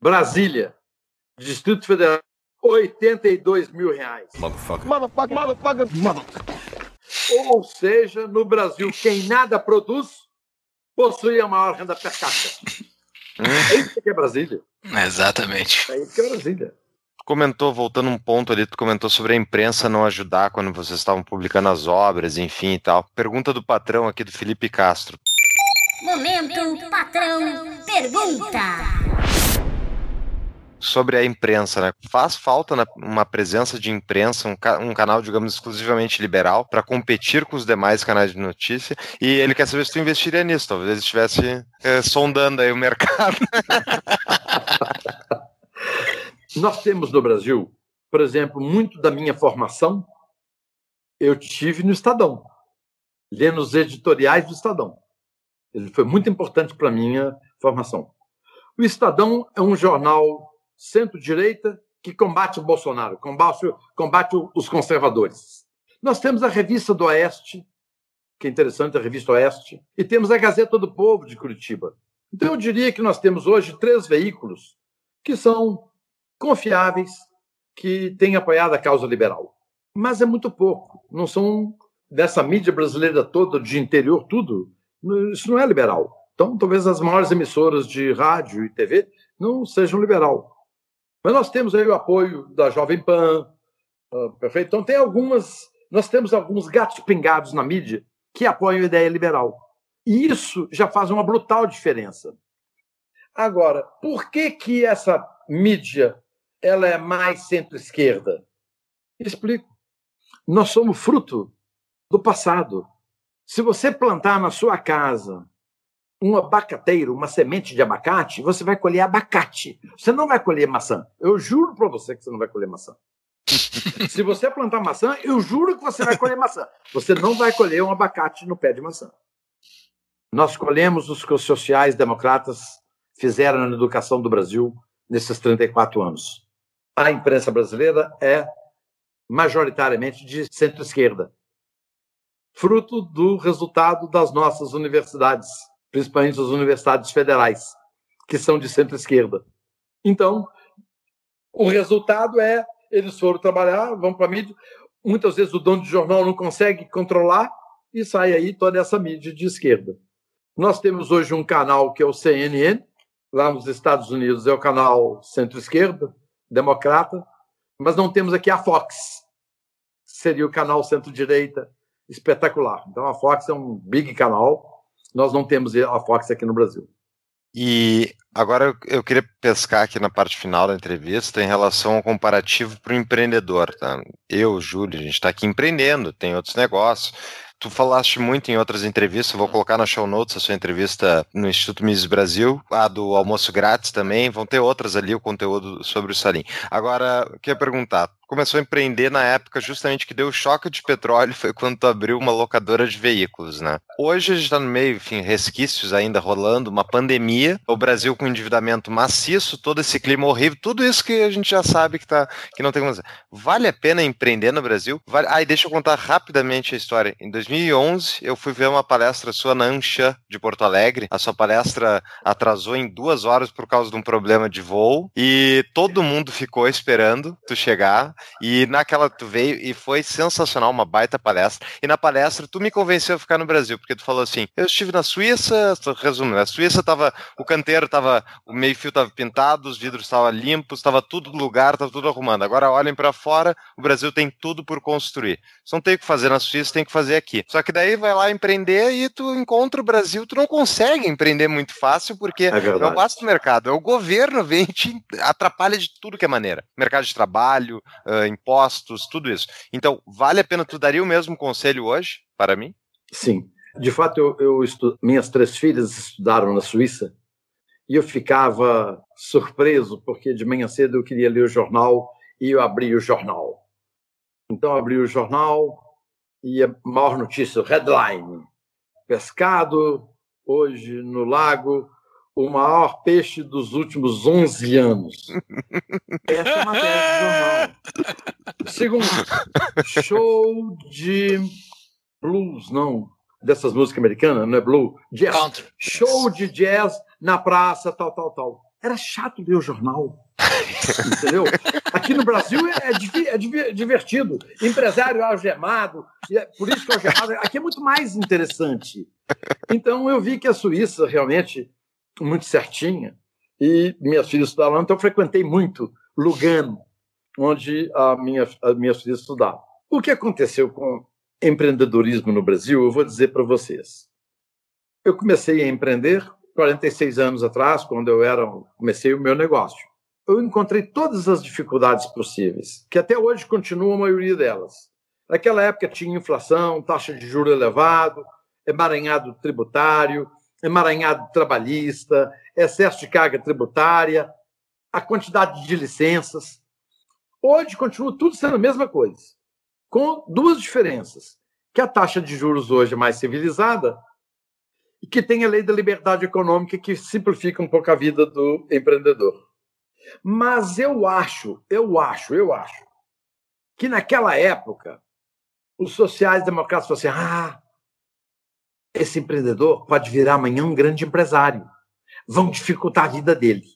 Brasília, Distrito Federal, 82 mil reais. Ou seja, no Brasil, quem nada produz possui a maior renda per capita. É isso que é Brasília. Exatamente. É isso que é Brasília. comentou, voltando um ponto ali, tu comentou sobre a imprensa não ajudar quando vocês estavam publicando as obras, enfim e tal. Pergunta do patrão aqui do Felipe Castro. Momento patrão pergunta. Sobre a imprensa, né? Faz falta uma presença de imprensa, um, um canal, digamos, exclusivamente liberal, para competir com os demais canais de notícia. E ele quer saber se tu investiria nisso. Talvez estivesse eh, sondando aí o mercado. Nós temos no Brasil, por exemplo, muito da minha formação eu tive no Estadão, lendo os editoriais do Estadão. Ele foi muito importante para minha formação. O Estadão é um jornal centro-direita que combate o Bolsonaro, combate, combate os conservadores. Nós temos a Revista do Oeste, que é interessante, a Revista Oeste, e temos a Gazeta do Povo de Curitiba. Então, eu diria que nós temos hoje três veículos que são confiáveis, que têm apoiado a causa liberal. Mas é muito pouco. Não são dessa mídia brasileira toda, de interior, tudo. Isso não é liberal. Então, talvez as maiores emissoras de rádio e TV não sejam liberal. Mas nós temos aí o apoio da Jovem Pan, ah, perfeito? Então, tem algumas. Nós temos alguns gatos pingados na mídia que apoiam a ideia liberal. E isso já faz uma brutal diferença. Agora, por que que essa mídia ela é mais centro-esquerda? Explico. Nós somos fruto do passado. Se você plantar na sua casa um abacateiro, uma semente de abacate, você vai colher abacate. Você não vai colher maçã. Eu juro para você que você não vai colher maçã. Se você plantar maçã, eu juro que você vai colher maçã. Você não vai colher um abacate no pé de maçã. Nós colhemos os que os sociais-democratas fizeram na educação do Brasil nesses 34 anos. A imprensa brasileira é majoritariamente de centro-esquerda, fruto do resultado das nossas universidades, principalmente as universidades federais, que são de centro-esquerda. Então, o resultado é eles foram trabalhar, vão para a mídia. Muitas vezes o dono de jornal não consegue controlar e sai aí toda essa mídia de esquerda. Nós temos hoje um canal que é o CNN, lá nos Estados Unidos é o canal centro-esquerda, democrata, mas não temos aqui a Fox, seria o canal centro-direita, espetacular. Então a Fox é um big canal, nós não temos a Fox aqui no Brasil. E agora eu, queria pescar aqui na parte final da entrevista em relação ao comparativo para o empreendedor. Tá? Eu, Júlio, a gente está aqui empreendendo, tem outros negócios. Tu falaste muito em outras entrevistas, vou colocar na show notes a sua entrevista no Instituto Mises Brasil, a do almoço grátis também, vão ter outras ali, o conteúdo sobre o Salim. Agora, eu queria perguntar, começou a empreender na época justamente que deu o choque de petróleo, foi quando tu abriu uma locadora de veículos, né? Hoje a gente está no meio, enfim, resquícios ainda rolando, uma pandemia, o Brasil com endividamento maciço, todo esse clima horrível, tudo isso que a gente já sabe que, tá, que não tem como. Vale a pena empreender no Brasil? Vale... Ah, e deixa eu contar rapidamente a história. Em 2011, eu fui ver uma palestra sua na Anshan de Porto Alegre. A sua palestra atrasou em duas horas por causa de um problema de voo e todo mundo ficou esperando tu chegar. E naquela tu veio e foi sensacional, uma baita palestra. E na palestra tu me convenceu a ficar no Brasil, porque tu falou assim: eu estive na Suíça, resumindo, a Suíça tava, o canteiro tava, o meio-fio tava pintado, os vidros estavam limpos, estava tudo no lugar, estava tudo arrumando. Agora olhem para fora, o Brasil tem tudo por construir. Você não tem o que fazer na Suíça, tem que fazer aqui. Só que daí vai lá empreender e tu encontra o Brasil, tu não consegue empreender muito fácil, porque É não basta o mercado, é o governo vem e te atrapalha de tudo que é maneira. Mercado de trabalho, ah, impostos, tudo isso. Então, vale a pena, tu daria o mesmo conselho hoje para mim? Sim. De fato, eu, eu estu... minhas três filhas estudaram na Suíça e eu ficava surpreso porque de manhã cedo eu queria ler o jornal e eu abri o jornal. Então, eu abri o jornal e a maior notícia, headline: pescado hoje no lago o maior peixe dos últimos 11 anos. Essa é a matéria do jornal. Segundo, show de blues, não, dessas músicas americanas, não é blue, jazz. Country. Show de jazz na praça, tal, tal, tal. Era chato ler o jornal. Entendeu? Aqui no Brasil é, é divi- divertido. Empresário algemado, é político algemado. Aqui é muito mais interessante. Então eu vi que a Suíça realmente muito certinha e minhas filhas estudaram lá, então eu frequentei muito Lugano, onde a minha, a minhas filhas estudavam. O que aconteceu com empreendedorismo no Brasil, eu vou dizer para vocês. Eu comecei a empreender 46 anos atrás, quando eu era comecei o meu negócio. Eu encontrei todas as dificuldades possíveis, que até hoje continuam a maioria delas. Naquela época tinha inflação, taxa de juros elevado, emaranhado tributário, emaranhado trabalhista, excesso de carga tributária, a quantidade de licenças. Hoje continua tudo sendo a mesma coisa, com duas diferenças: que a taxa de juros hoje é mais civilizada e que tem a lei da liberdade econômica que simplifica um pouco a vida do empreendedor. Mas eu acho, eu acho, eu acho que naquela época os sociais-democratas falaram assim: ah, esse empreendedor pode virar amanhã um grande empresário. Vão dificultar a vida dele.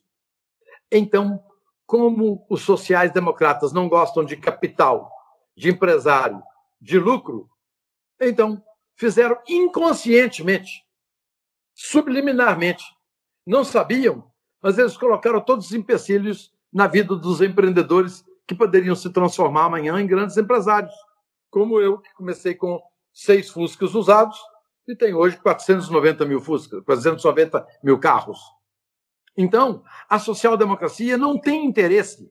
Então, como os sociais-democratas não gostam de capital, de empresário, de lucro, então fizeram inconscientemente, subliminarmente. Não sabiam, mas eles colocaram todos os empecilhos na vida dos empreendedores que poderiam se transformar amanhã em grandes empresários. Como eu, que comecei com seis Fuscas usados e tem hoje 490 mil Fuscas, 490 mil carros. Então, a social-democracia não tem interesse,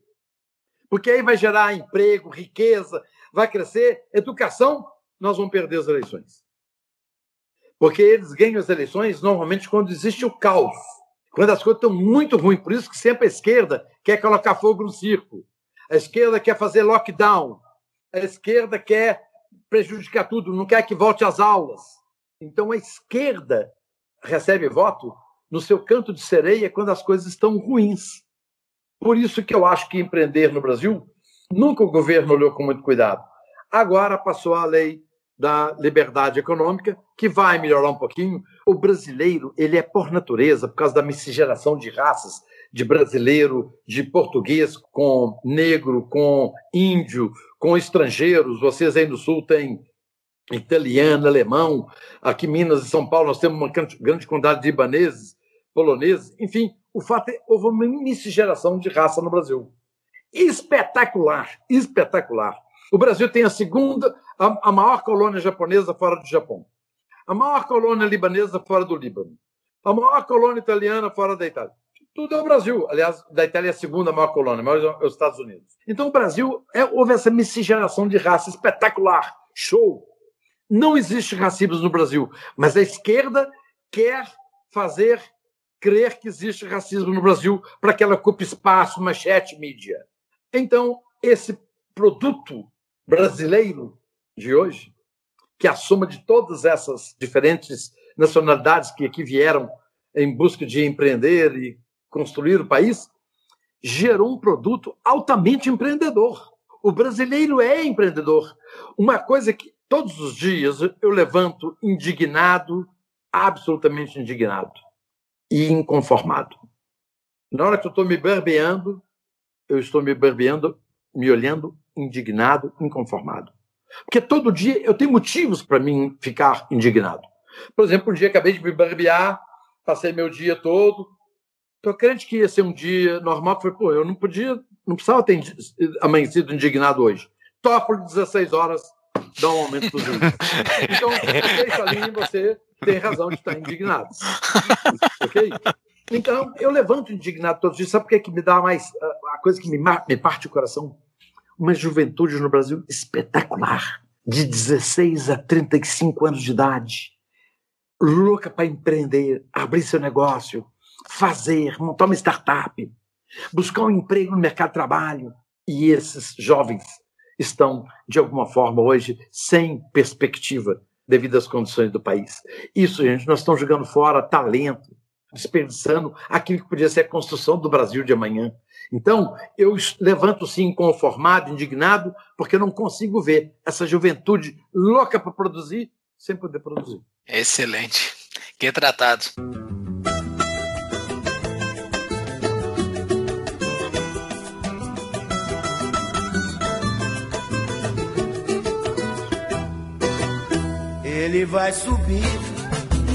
porque aí vai gerar emprego, riqueza, vai crescer, educação, nós vamos perder as eleições. Porque eles ganham as eleições normalmente quando existe o caos, quando as coisas estão muito ruins. Por isso que sempre a esquerda quer colocar fogo no circo, a esquerda quer fazer lockdown, a esquerda quer prejudicar tudo, não quer que volte às aulas. Então a esquerda recebe voto no seu canto de sereia quando as coisas estão ruins. Por isso que eu acho que empreender no Brasil, nunca o governo olhou com muito cuidado. Agora passou a lei da liberdade econômica, que vai melhorar um pouquinho. O brasileiro, ele é por natureza, por causa da miscigenação de raças, de brasileiro, de português com negro, com índio, com estrangeiros. Vocês aí no sul têm italiano, alemão. Aqui em Minas e São Paulo nós temos uma grande quantidade de libaneses, poloneses. Enfim, o fato é houve uma miscigenação de raça no Brasil. Espetacular, espetacular. O Brasil tem a segunda, a, a maior colônia japonesa fora do Japão, a maior colônia libanesa fora do Líbano, a maior colônia italiana fora da Itália. Tudo é o Brasil. Aliás, da Itália é a segunda maior colônia, maior é os Estados Unidos. Então, o Brasil é, houve essa miscigenação de raça espetacular. Show! Não existe racismo no Brasil, mas a esquerda quer fazer crer que existe racismo no Brasil para que ela ocupe espaço, manchete, mídia. Então, esse produto brasileiro de hoje, que é a soma de todas essas diferentes nacionalidades que aqui vieram em busca de empreender e construir o país, gerou um produto altamente empreendedor. O brasileiro é empreendedor. Uma coisa que todos os dias eu levanto indignado, absolutamente indignado e inconformado. Na hora que eu estou me barbeando, eu estou me barbeando, me olhando indignado, inconformado. Porque todo dia eu tenho motivos para mim ficar indignado. Por exemplo, um dia acabei de me barbear, passei meu dia todo. Estou crente que ia ser um dia normal. Falei, pô, eu não podia, não precisava ter amanhecido indignado hoje. Topo de 16 horas, dá um aumento para Então, deixa ali você tem razão de estar indignado. ok? Então, eu levanto indignado todos os dias. Sabe por que, que me dá mais. A coisa que me, me parte o coração? Uma juventude no Brasil espetacular, de 16 a 35 anos de idade, louca para empreender, abrir seu negócio, fazer, montar uma startup, buscar um emprego no mercado de trabalho. E esses jovens estão, de alguma forma, hoje, sem perspectiva devido às condições do país. Isso, gente, nós estamos jogando fora talento, desperdiçando aquilo que podia ser a construção do Brasil de amanhã. Então, eu levanto sim inconformado, indignado, porque eu não consigo ver essa juventude louca para produzir sem poder produzir. Excelente. Que tratado. Ele vai subir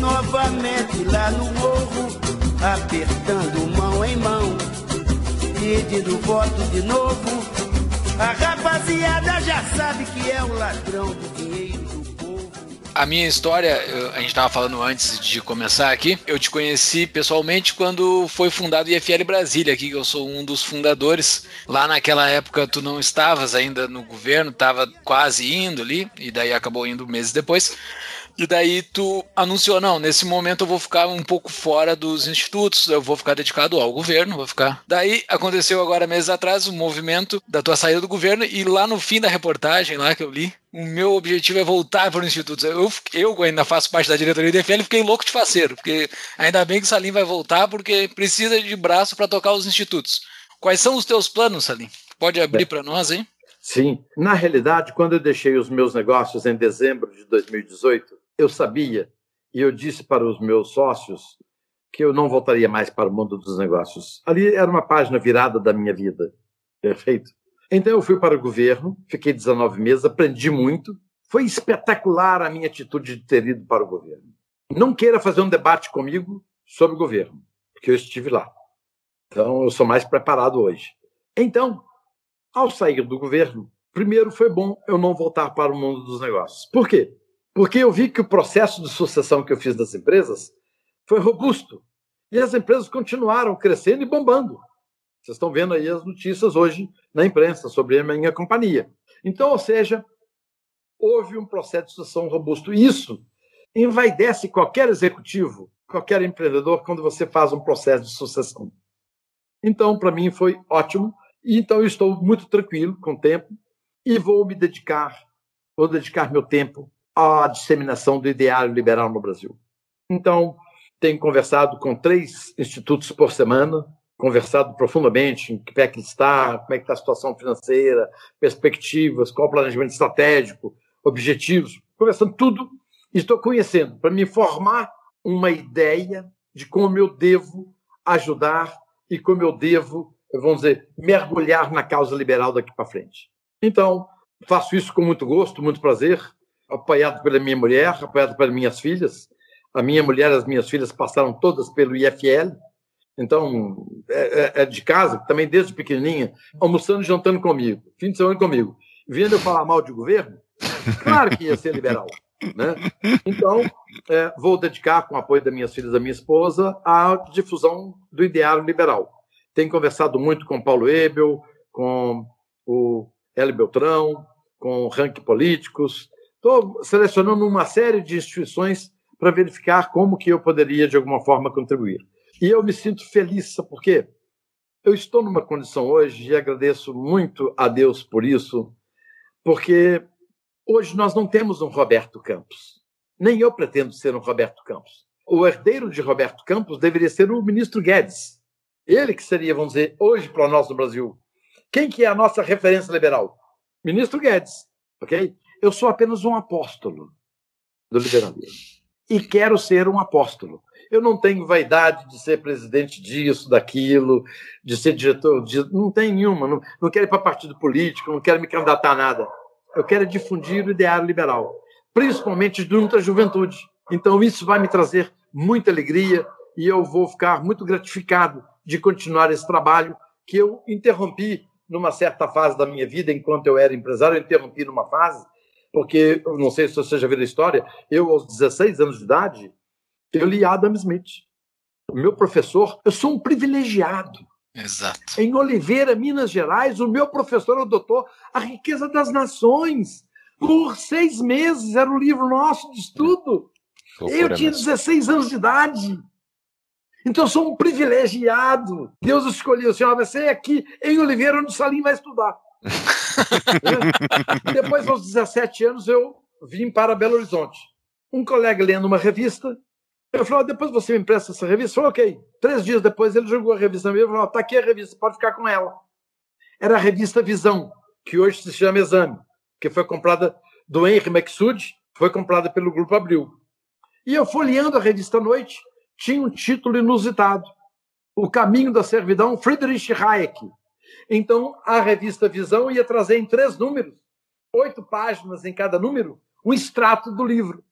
novamente lá no morro, apertando mão em mão, pedindo voto de novo. A rapaziada já sabe que é o ladrão do dinheiro. A minha história, a gente estava falando antes de começar aqui, eu te conheci pessoalmente quando foi fundado o IFL Brasília, aqui que eu sou um dos fundadores. Lá naquela época tu não estavas ainda no governo, estava quase indo ali, e daí acabou indo meses depois. E daí tu anunciou, não, nesse momento eu vou ficar um pouco fora dos institutos, eu vou ficar dedicado ao governo, vou ficar. Daí aconteceu agora meses atrás o movimento da tua saída do governo e lá no fim da reportagem lá que eu li, o meu objetivo é voltar para os institutos. Eu, eu ainda faço parte da diretoria do IFL, fiquei louco de faceiro, porque ainda bem que o Salim vai voltar porque precisa de braço para tocar os institutos. Quais são os teus planos, Salim? Pode abrir para nós, hein? Sim. Na realidade, quando eu deixei os meus negócios em dezembro de 2018, eu sabia e eu disse para os meus sócios que eu não voltaria mais para o mundo dos negócios. Ali era uma página virada da minha vida. Perfeito? Então eu fui para o governo, fiquei 19 meses, aprendi muito. Foi espetacular a minha atitude de ter ido para o governo. Não queira fazer um debate comigo sobre o governo, porque eu estive lá. Então eu sou mais preparado hoje. Então, ao sair do governo, primeiro foi bom eu não voltar para o mundo dos negócios. Por quê? Porque eu vi que o processo de sucessão que eu fiz das empresas foi robusto. E as empresas continuaram crescendo e bombando. Vocês estão vendo aí as notícias hoje na imprensa sobre a minha companhia. Então, ou seja, houve um processo de sucessão robusto. Isso envaidece qualquer executivo, qualquer empreendedor, quando você faz um processo de sucessão. Então, para mim, foi ótimo. E então, eu estou muito tranquilo com o tempo e vou me dedicar, vou dedicar meu tempo à disseminação do ideário liberal no Brasil. Então, tenho conversado com três institutos por semana, conversado profundamente em que pé que está, como é que está a situação financeira, perspectivas, qual o planejamento estratégico, objetivos, conversando tudo estou conhecendo para me formar uma ideia de como eu devo ajudar e como eu devo, vamos dizer, mergulhar na causa liberal daqui para frente. Então, faço isso com muito gosto, muito prazer, apoiado pela minha mulher, apoiado pelas minhas filhas. A minha mulher e as minhas filhas passaram todas pelo IFL, então é, é de casa, também desde pequenininha, almoçando e jantando comigo, fim de semana comigo. Vendo eu falar mal de governo, claro que ia ser liberal. Né? Então, é, vou dedicar, com o apoio das minhas filhas e da minha esposa, à difusão do ideário liberal. Tenho conversado muito com Paulo Ebel, com o Hélio Beltrão, com Rank Políticos. Estou selecionando uma série de instituições para verificar como que eu poderia, de alguma forma, contribuir. E eu me sinto feliz, sabe por quê? Eu estou numa condição hoje, e agradeço muito a Deus por isso, porque hoje nós não temos um Roberto Campos. Nem eu pretendo ser um Roberto Campos. O herdeiro de Roberto Campos deveria ser o ministro Guedes. Ele que seria, vamos dizer, hoje para nós no Brasil. Quem que é a nossa referência liberal? Ministro Guedes, ok? Eu sou apenas um apóstolo do liberalismo. E quero ser um apóstolo. Eu não tenho vaidade de ser presidente disso, daquilo, de ser diretor disso. Não tenho nenhuma. Não, não quero ir para partido político, não quero me candidatar a nada. Eu quero difundir o ideário liberal, principalmente junto à juventude. Então, isso vai me trazer muita alegria e eu vou ficar muito gratificado de continuar esse trabalho que eu interrompi numa certa fase da minha vida, enquanto eu era empresário, eu interrompi numa fase, porque, eu não sei se você já viu a história, eu, aos 16 anos de idade, eu li Adam Smith. O meu professor, eu sou um privilegiado. Exato. Em Oliveira, Minas Gerais, o meu professor, o doutor, A Riqueza das Nações. Por seis meses, era o livro nosso de estudo. eu tinha 16 anos de idade. Então, eu sou um privilegiado. Deus escolheu assim: ó, você é aqui em Oliveira, onde o Salim vai estudar. Depois, aos 17 anos, eu vim para Belo Horizonte. um colega lendo uma revista. Eu falei, "Ah, depois você me empresta essa revista? Falou, ok. Três dias depois ele jogou a revista na minha e falou, tá aqui a revista, pode ficar com ela. Era a revista Visão, que hoje se chama Exame, que foi comprada do Henry Maxud, foi comprada pelo Grupo Abril. E eu folheando a revista à noite, tinha um título inusitado. O Caminho da Servidão, Friedrich Hayek. Então, a revista Visão ia trazer em três números, oito páginas em cada número, um extrato do livro.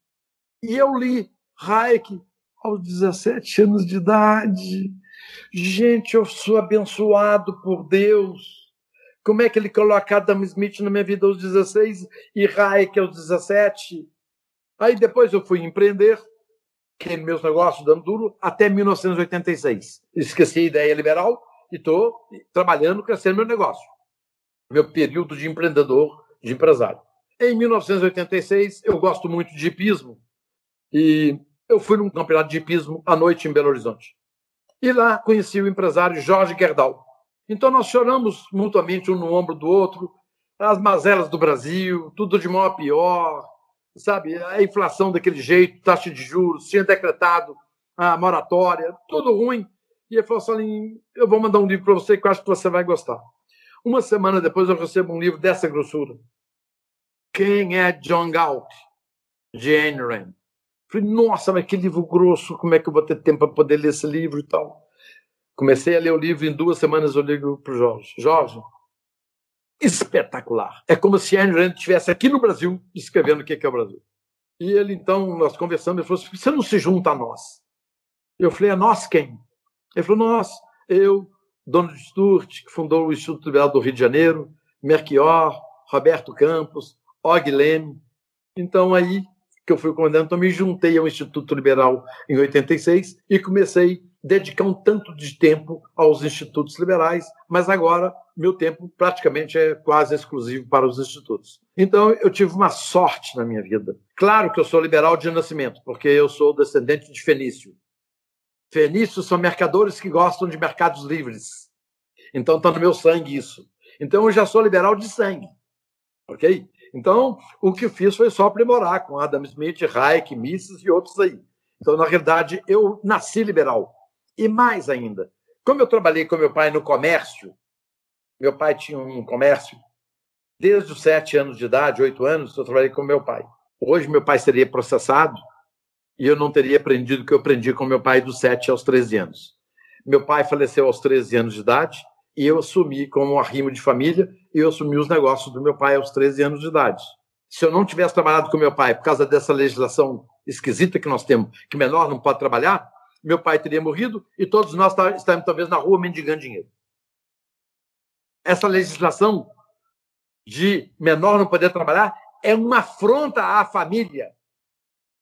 E eu li Hayek aos 17 anos de idade. Gente, eu sou abençoado por Deus. Como é que ele coloca Adam Smith na minha vida aos 16 e Hayek aos 17? Aí depois eu fui empreender, que meus negócios dando duro, até 1986. Esqueci a ideia liberal e estou trabalhando, crescendo meu negócio. Meu período de empreendedor, de empresário. Em 1986, eu gosto muito de hipismo e eu fui num campeonato de hipismo à noite em Belo Horizonte. E lá conheci o empresário Jorge Gerdau. Então nós choramos mutuamente um no ombro do outro, as mazelas do Brasil, tudo de mal a pior, sabe? A inflação daquele jeito, taxa de juros, tinha decretado a moratória, tudo ruim. E ele falou assim: eu vou mandar um livro para você que eu acho que você vai gostar. Uma semana depois eu recebo um livro dessa grossura. Quem é John Galt? De Ayn Rand. Falei, nossa, mas que livro grosso, como é que eu vou ter tempo para poder ler esse livro e tal? Comecei a ler o livro, em duas semanas eu ligo para o Jorge. Jorge, espetacular. É como se Ayn Rand estivesse aqui no Brasil escrevendo o que é o Brasil. E ele, então, nós conversamos, ele falou assim, você não se junta a nós? Eu falei, a nós quem? Ele falou, nós, eu, Donald Sturt, que fundou o Instituto Liberal do Rio de Janeiro, Merchior, Roberto Campos, Og Leme. Então, aí que eu fui comandante, então me juntei ao Instituto Liberal em 86 e comecei a dedicar um tanto de tempo aos institutos liberais, mas agora meu tempo praticamente é quase exclusivo para os institutos. Então eu tive uma sorte na minha vida. Claro que eu sou liberal de nascimento, porque eu sou descendente de Fenício. Fenícios são mercadores que gostam de mercados livres. Então está no meu sangue isso. Então eu já sou liberal de sangue. Ok? Então, o que fiz foi só aprimorar com Adam Smith, Hayek, Mises e outros aí. Então, na realidade, eu nasci liberal. E mais ainda, como eu trabalhei com meu pai no comércio, meu pai tinha um comércio, desde os sete anos de idade, oito anos, eu trabalhei com meu pai. Hoje, meu pai seria processado e eu não teria aprendido o que eu aprendi com meu pai dos sete aos 13 anos. Meu pai faleceu aos 13 anos de idade e eu assumi como um arrimo de família e eu assumi os negócios do meu pai aos 13 anos de idade. Se eu não tivesse trabalhado com meu pai por causa dessa legislação esquisita que nós temos, que menor não pode trabalhar, meu pai teria morrido e todos nós tá, estaríamos talvez na rua mendigando dinheiro. Essa legislação de menor não poder trabalhar é uma afronta à família.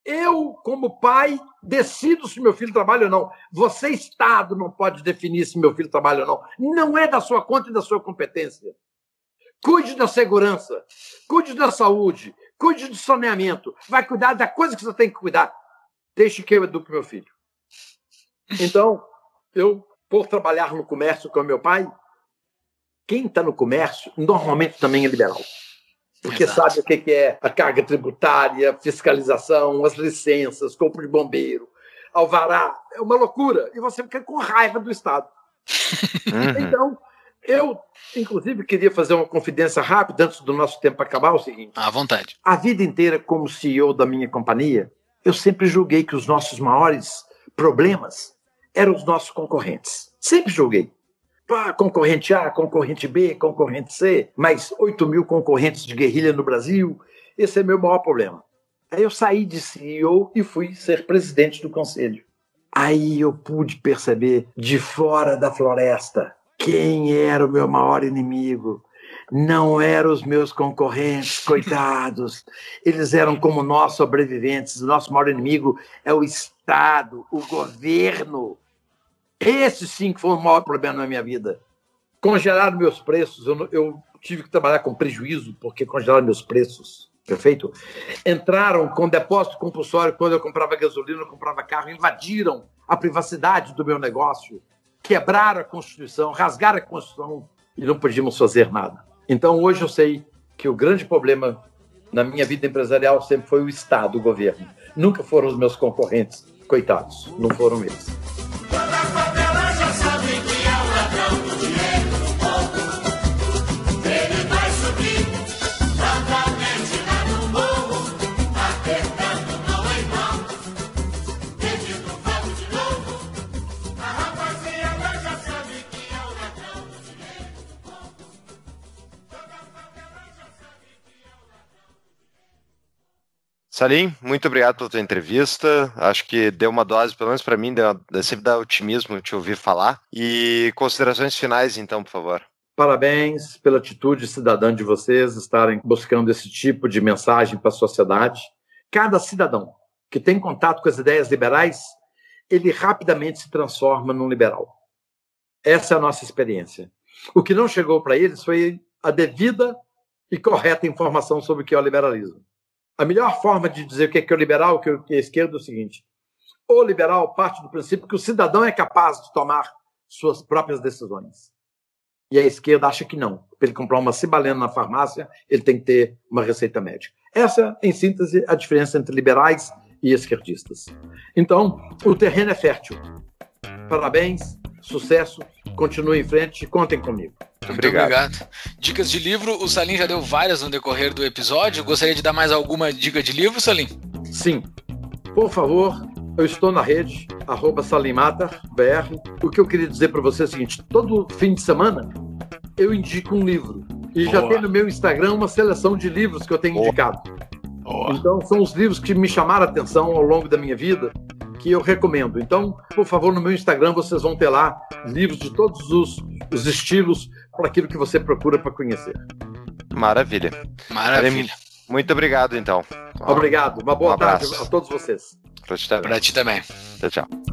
Eu, como pai, decido se meu filho trabalha ou não. Você, Estado, não pode definir se meu filho trabalha ou não. Não é da sua conta e da sua competência. Cuide da segurança, cuide da saúde, cuide do saneamento. Vai cuidar da coisa que você tem que cuidar. Deixe que eu eduque meu filho. Então, eu, por trabalhar no comércio com meu pai, quem está no comércio normalmente também é liberal. Porque Exato. sabe o que é a carga tributária, fiscalização, as licenças, corpo de bombeiro, alvará. É uma loucura. E você fica com raiva do Estado. Uhum. Então, eu, inclusive, queria fazer uma confidência rápida antes do nosso tempo acabar: o seguinte. À vontade. A vida inteira, como CEO da minha companhia, eu sempre julguei que os nossos maiores problemas eram os nossos concorrentes. Sempre julguei. Pá, concorrente A, concorrente B, concorrente C, mais 8 mil concorrentes de guerrilha no Brasil. Esse é meu maior problema. Aí eu saí de CEO e fui ser presidente do conselho. Aí eu pude perceber de fora da floresta quem era o meu maior inimigo. Não eram os meus concorrentes, coitados. Eles eram como nós, sobreviventes. O nosso maior inimigo é o Estado, o governo. Esse sim que foi o maior problema na minha vida. Congelaram meus preços. Eu, eu tive que trabalhar com prejuízo porque congelaram meus preços. Perfeito? Entraram com depósito compulsório quando eu comprava gasolina, eu comprava carro, invadiram a privacidade do meu negócio, quebraram a Constituição, rasgaram a Constituição e não podíamos fazer nada. Então hoje eu sei que o grande problema na minha vida empresarial sempre foi o Estado, o governo. Nunca foram os meus concorrentes, coitados, não foram eles. Salim, muito obrigado pela tua entrevista. Acho que deu uma dose, pelo menos para mim, deu, sempre dá otimismo te ouvir falar. E considerações finais, então, por favor. Parabéns pela atitude cidadã de vocês estarem buscando esse tipo de mensagem para a sociedade. Cada cidadão que tem contato com as ideias liberais, ele rapidamente se transforma num liberal. Essa é a nossa experiência. O que não chegou para eles foi a devida e correta informação sobre o que é o liberalismo. A melhor forma de dizer o que é, o liberal, o que é a esquerda é o seguinte: o liberal parte do princípio que o cidadão é capaz de tomar suas próprias decisões. E a esquerda acha que não. Para ele comprar uma cibalena na farmácia, ele tem que ter uma receita médica. Essa, em síntese, é a diferença entre liberais e esquerdistas. Então, o terreno é fértil. Parabéns, sucesso, continue em frente, contem comigo. Muito obrigado. obrigado. Dicas de livro, o Salim já deu várias no decorrer do episódio. Gostaria de dar mais alguma dica de livro, Salim? Sim. Por favor, eu estou na rede, arroba SalimAtar.br. O que eu queria dizer para você é o seguinte: todo fim de semana eu indico um livro. E Boa. já tem no meu Instagram uma seleção de livros que eu tenho Boa. indicado. Boa. Então, são os livros que me chamaram a atenção ao longo da minha vida que eu recomendo. Então, por favor, no meu Instagram vocês vão ter lá livros de todos os, os estilos para aquilo que você procura para conhecer. Maravilha. Maravilha. Muito obrigado, então. Obrigado. Uma boa um tarde a todos vocês. Para ti também. Para ti também. Tchau, tchau.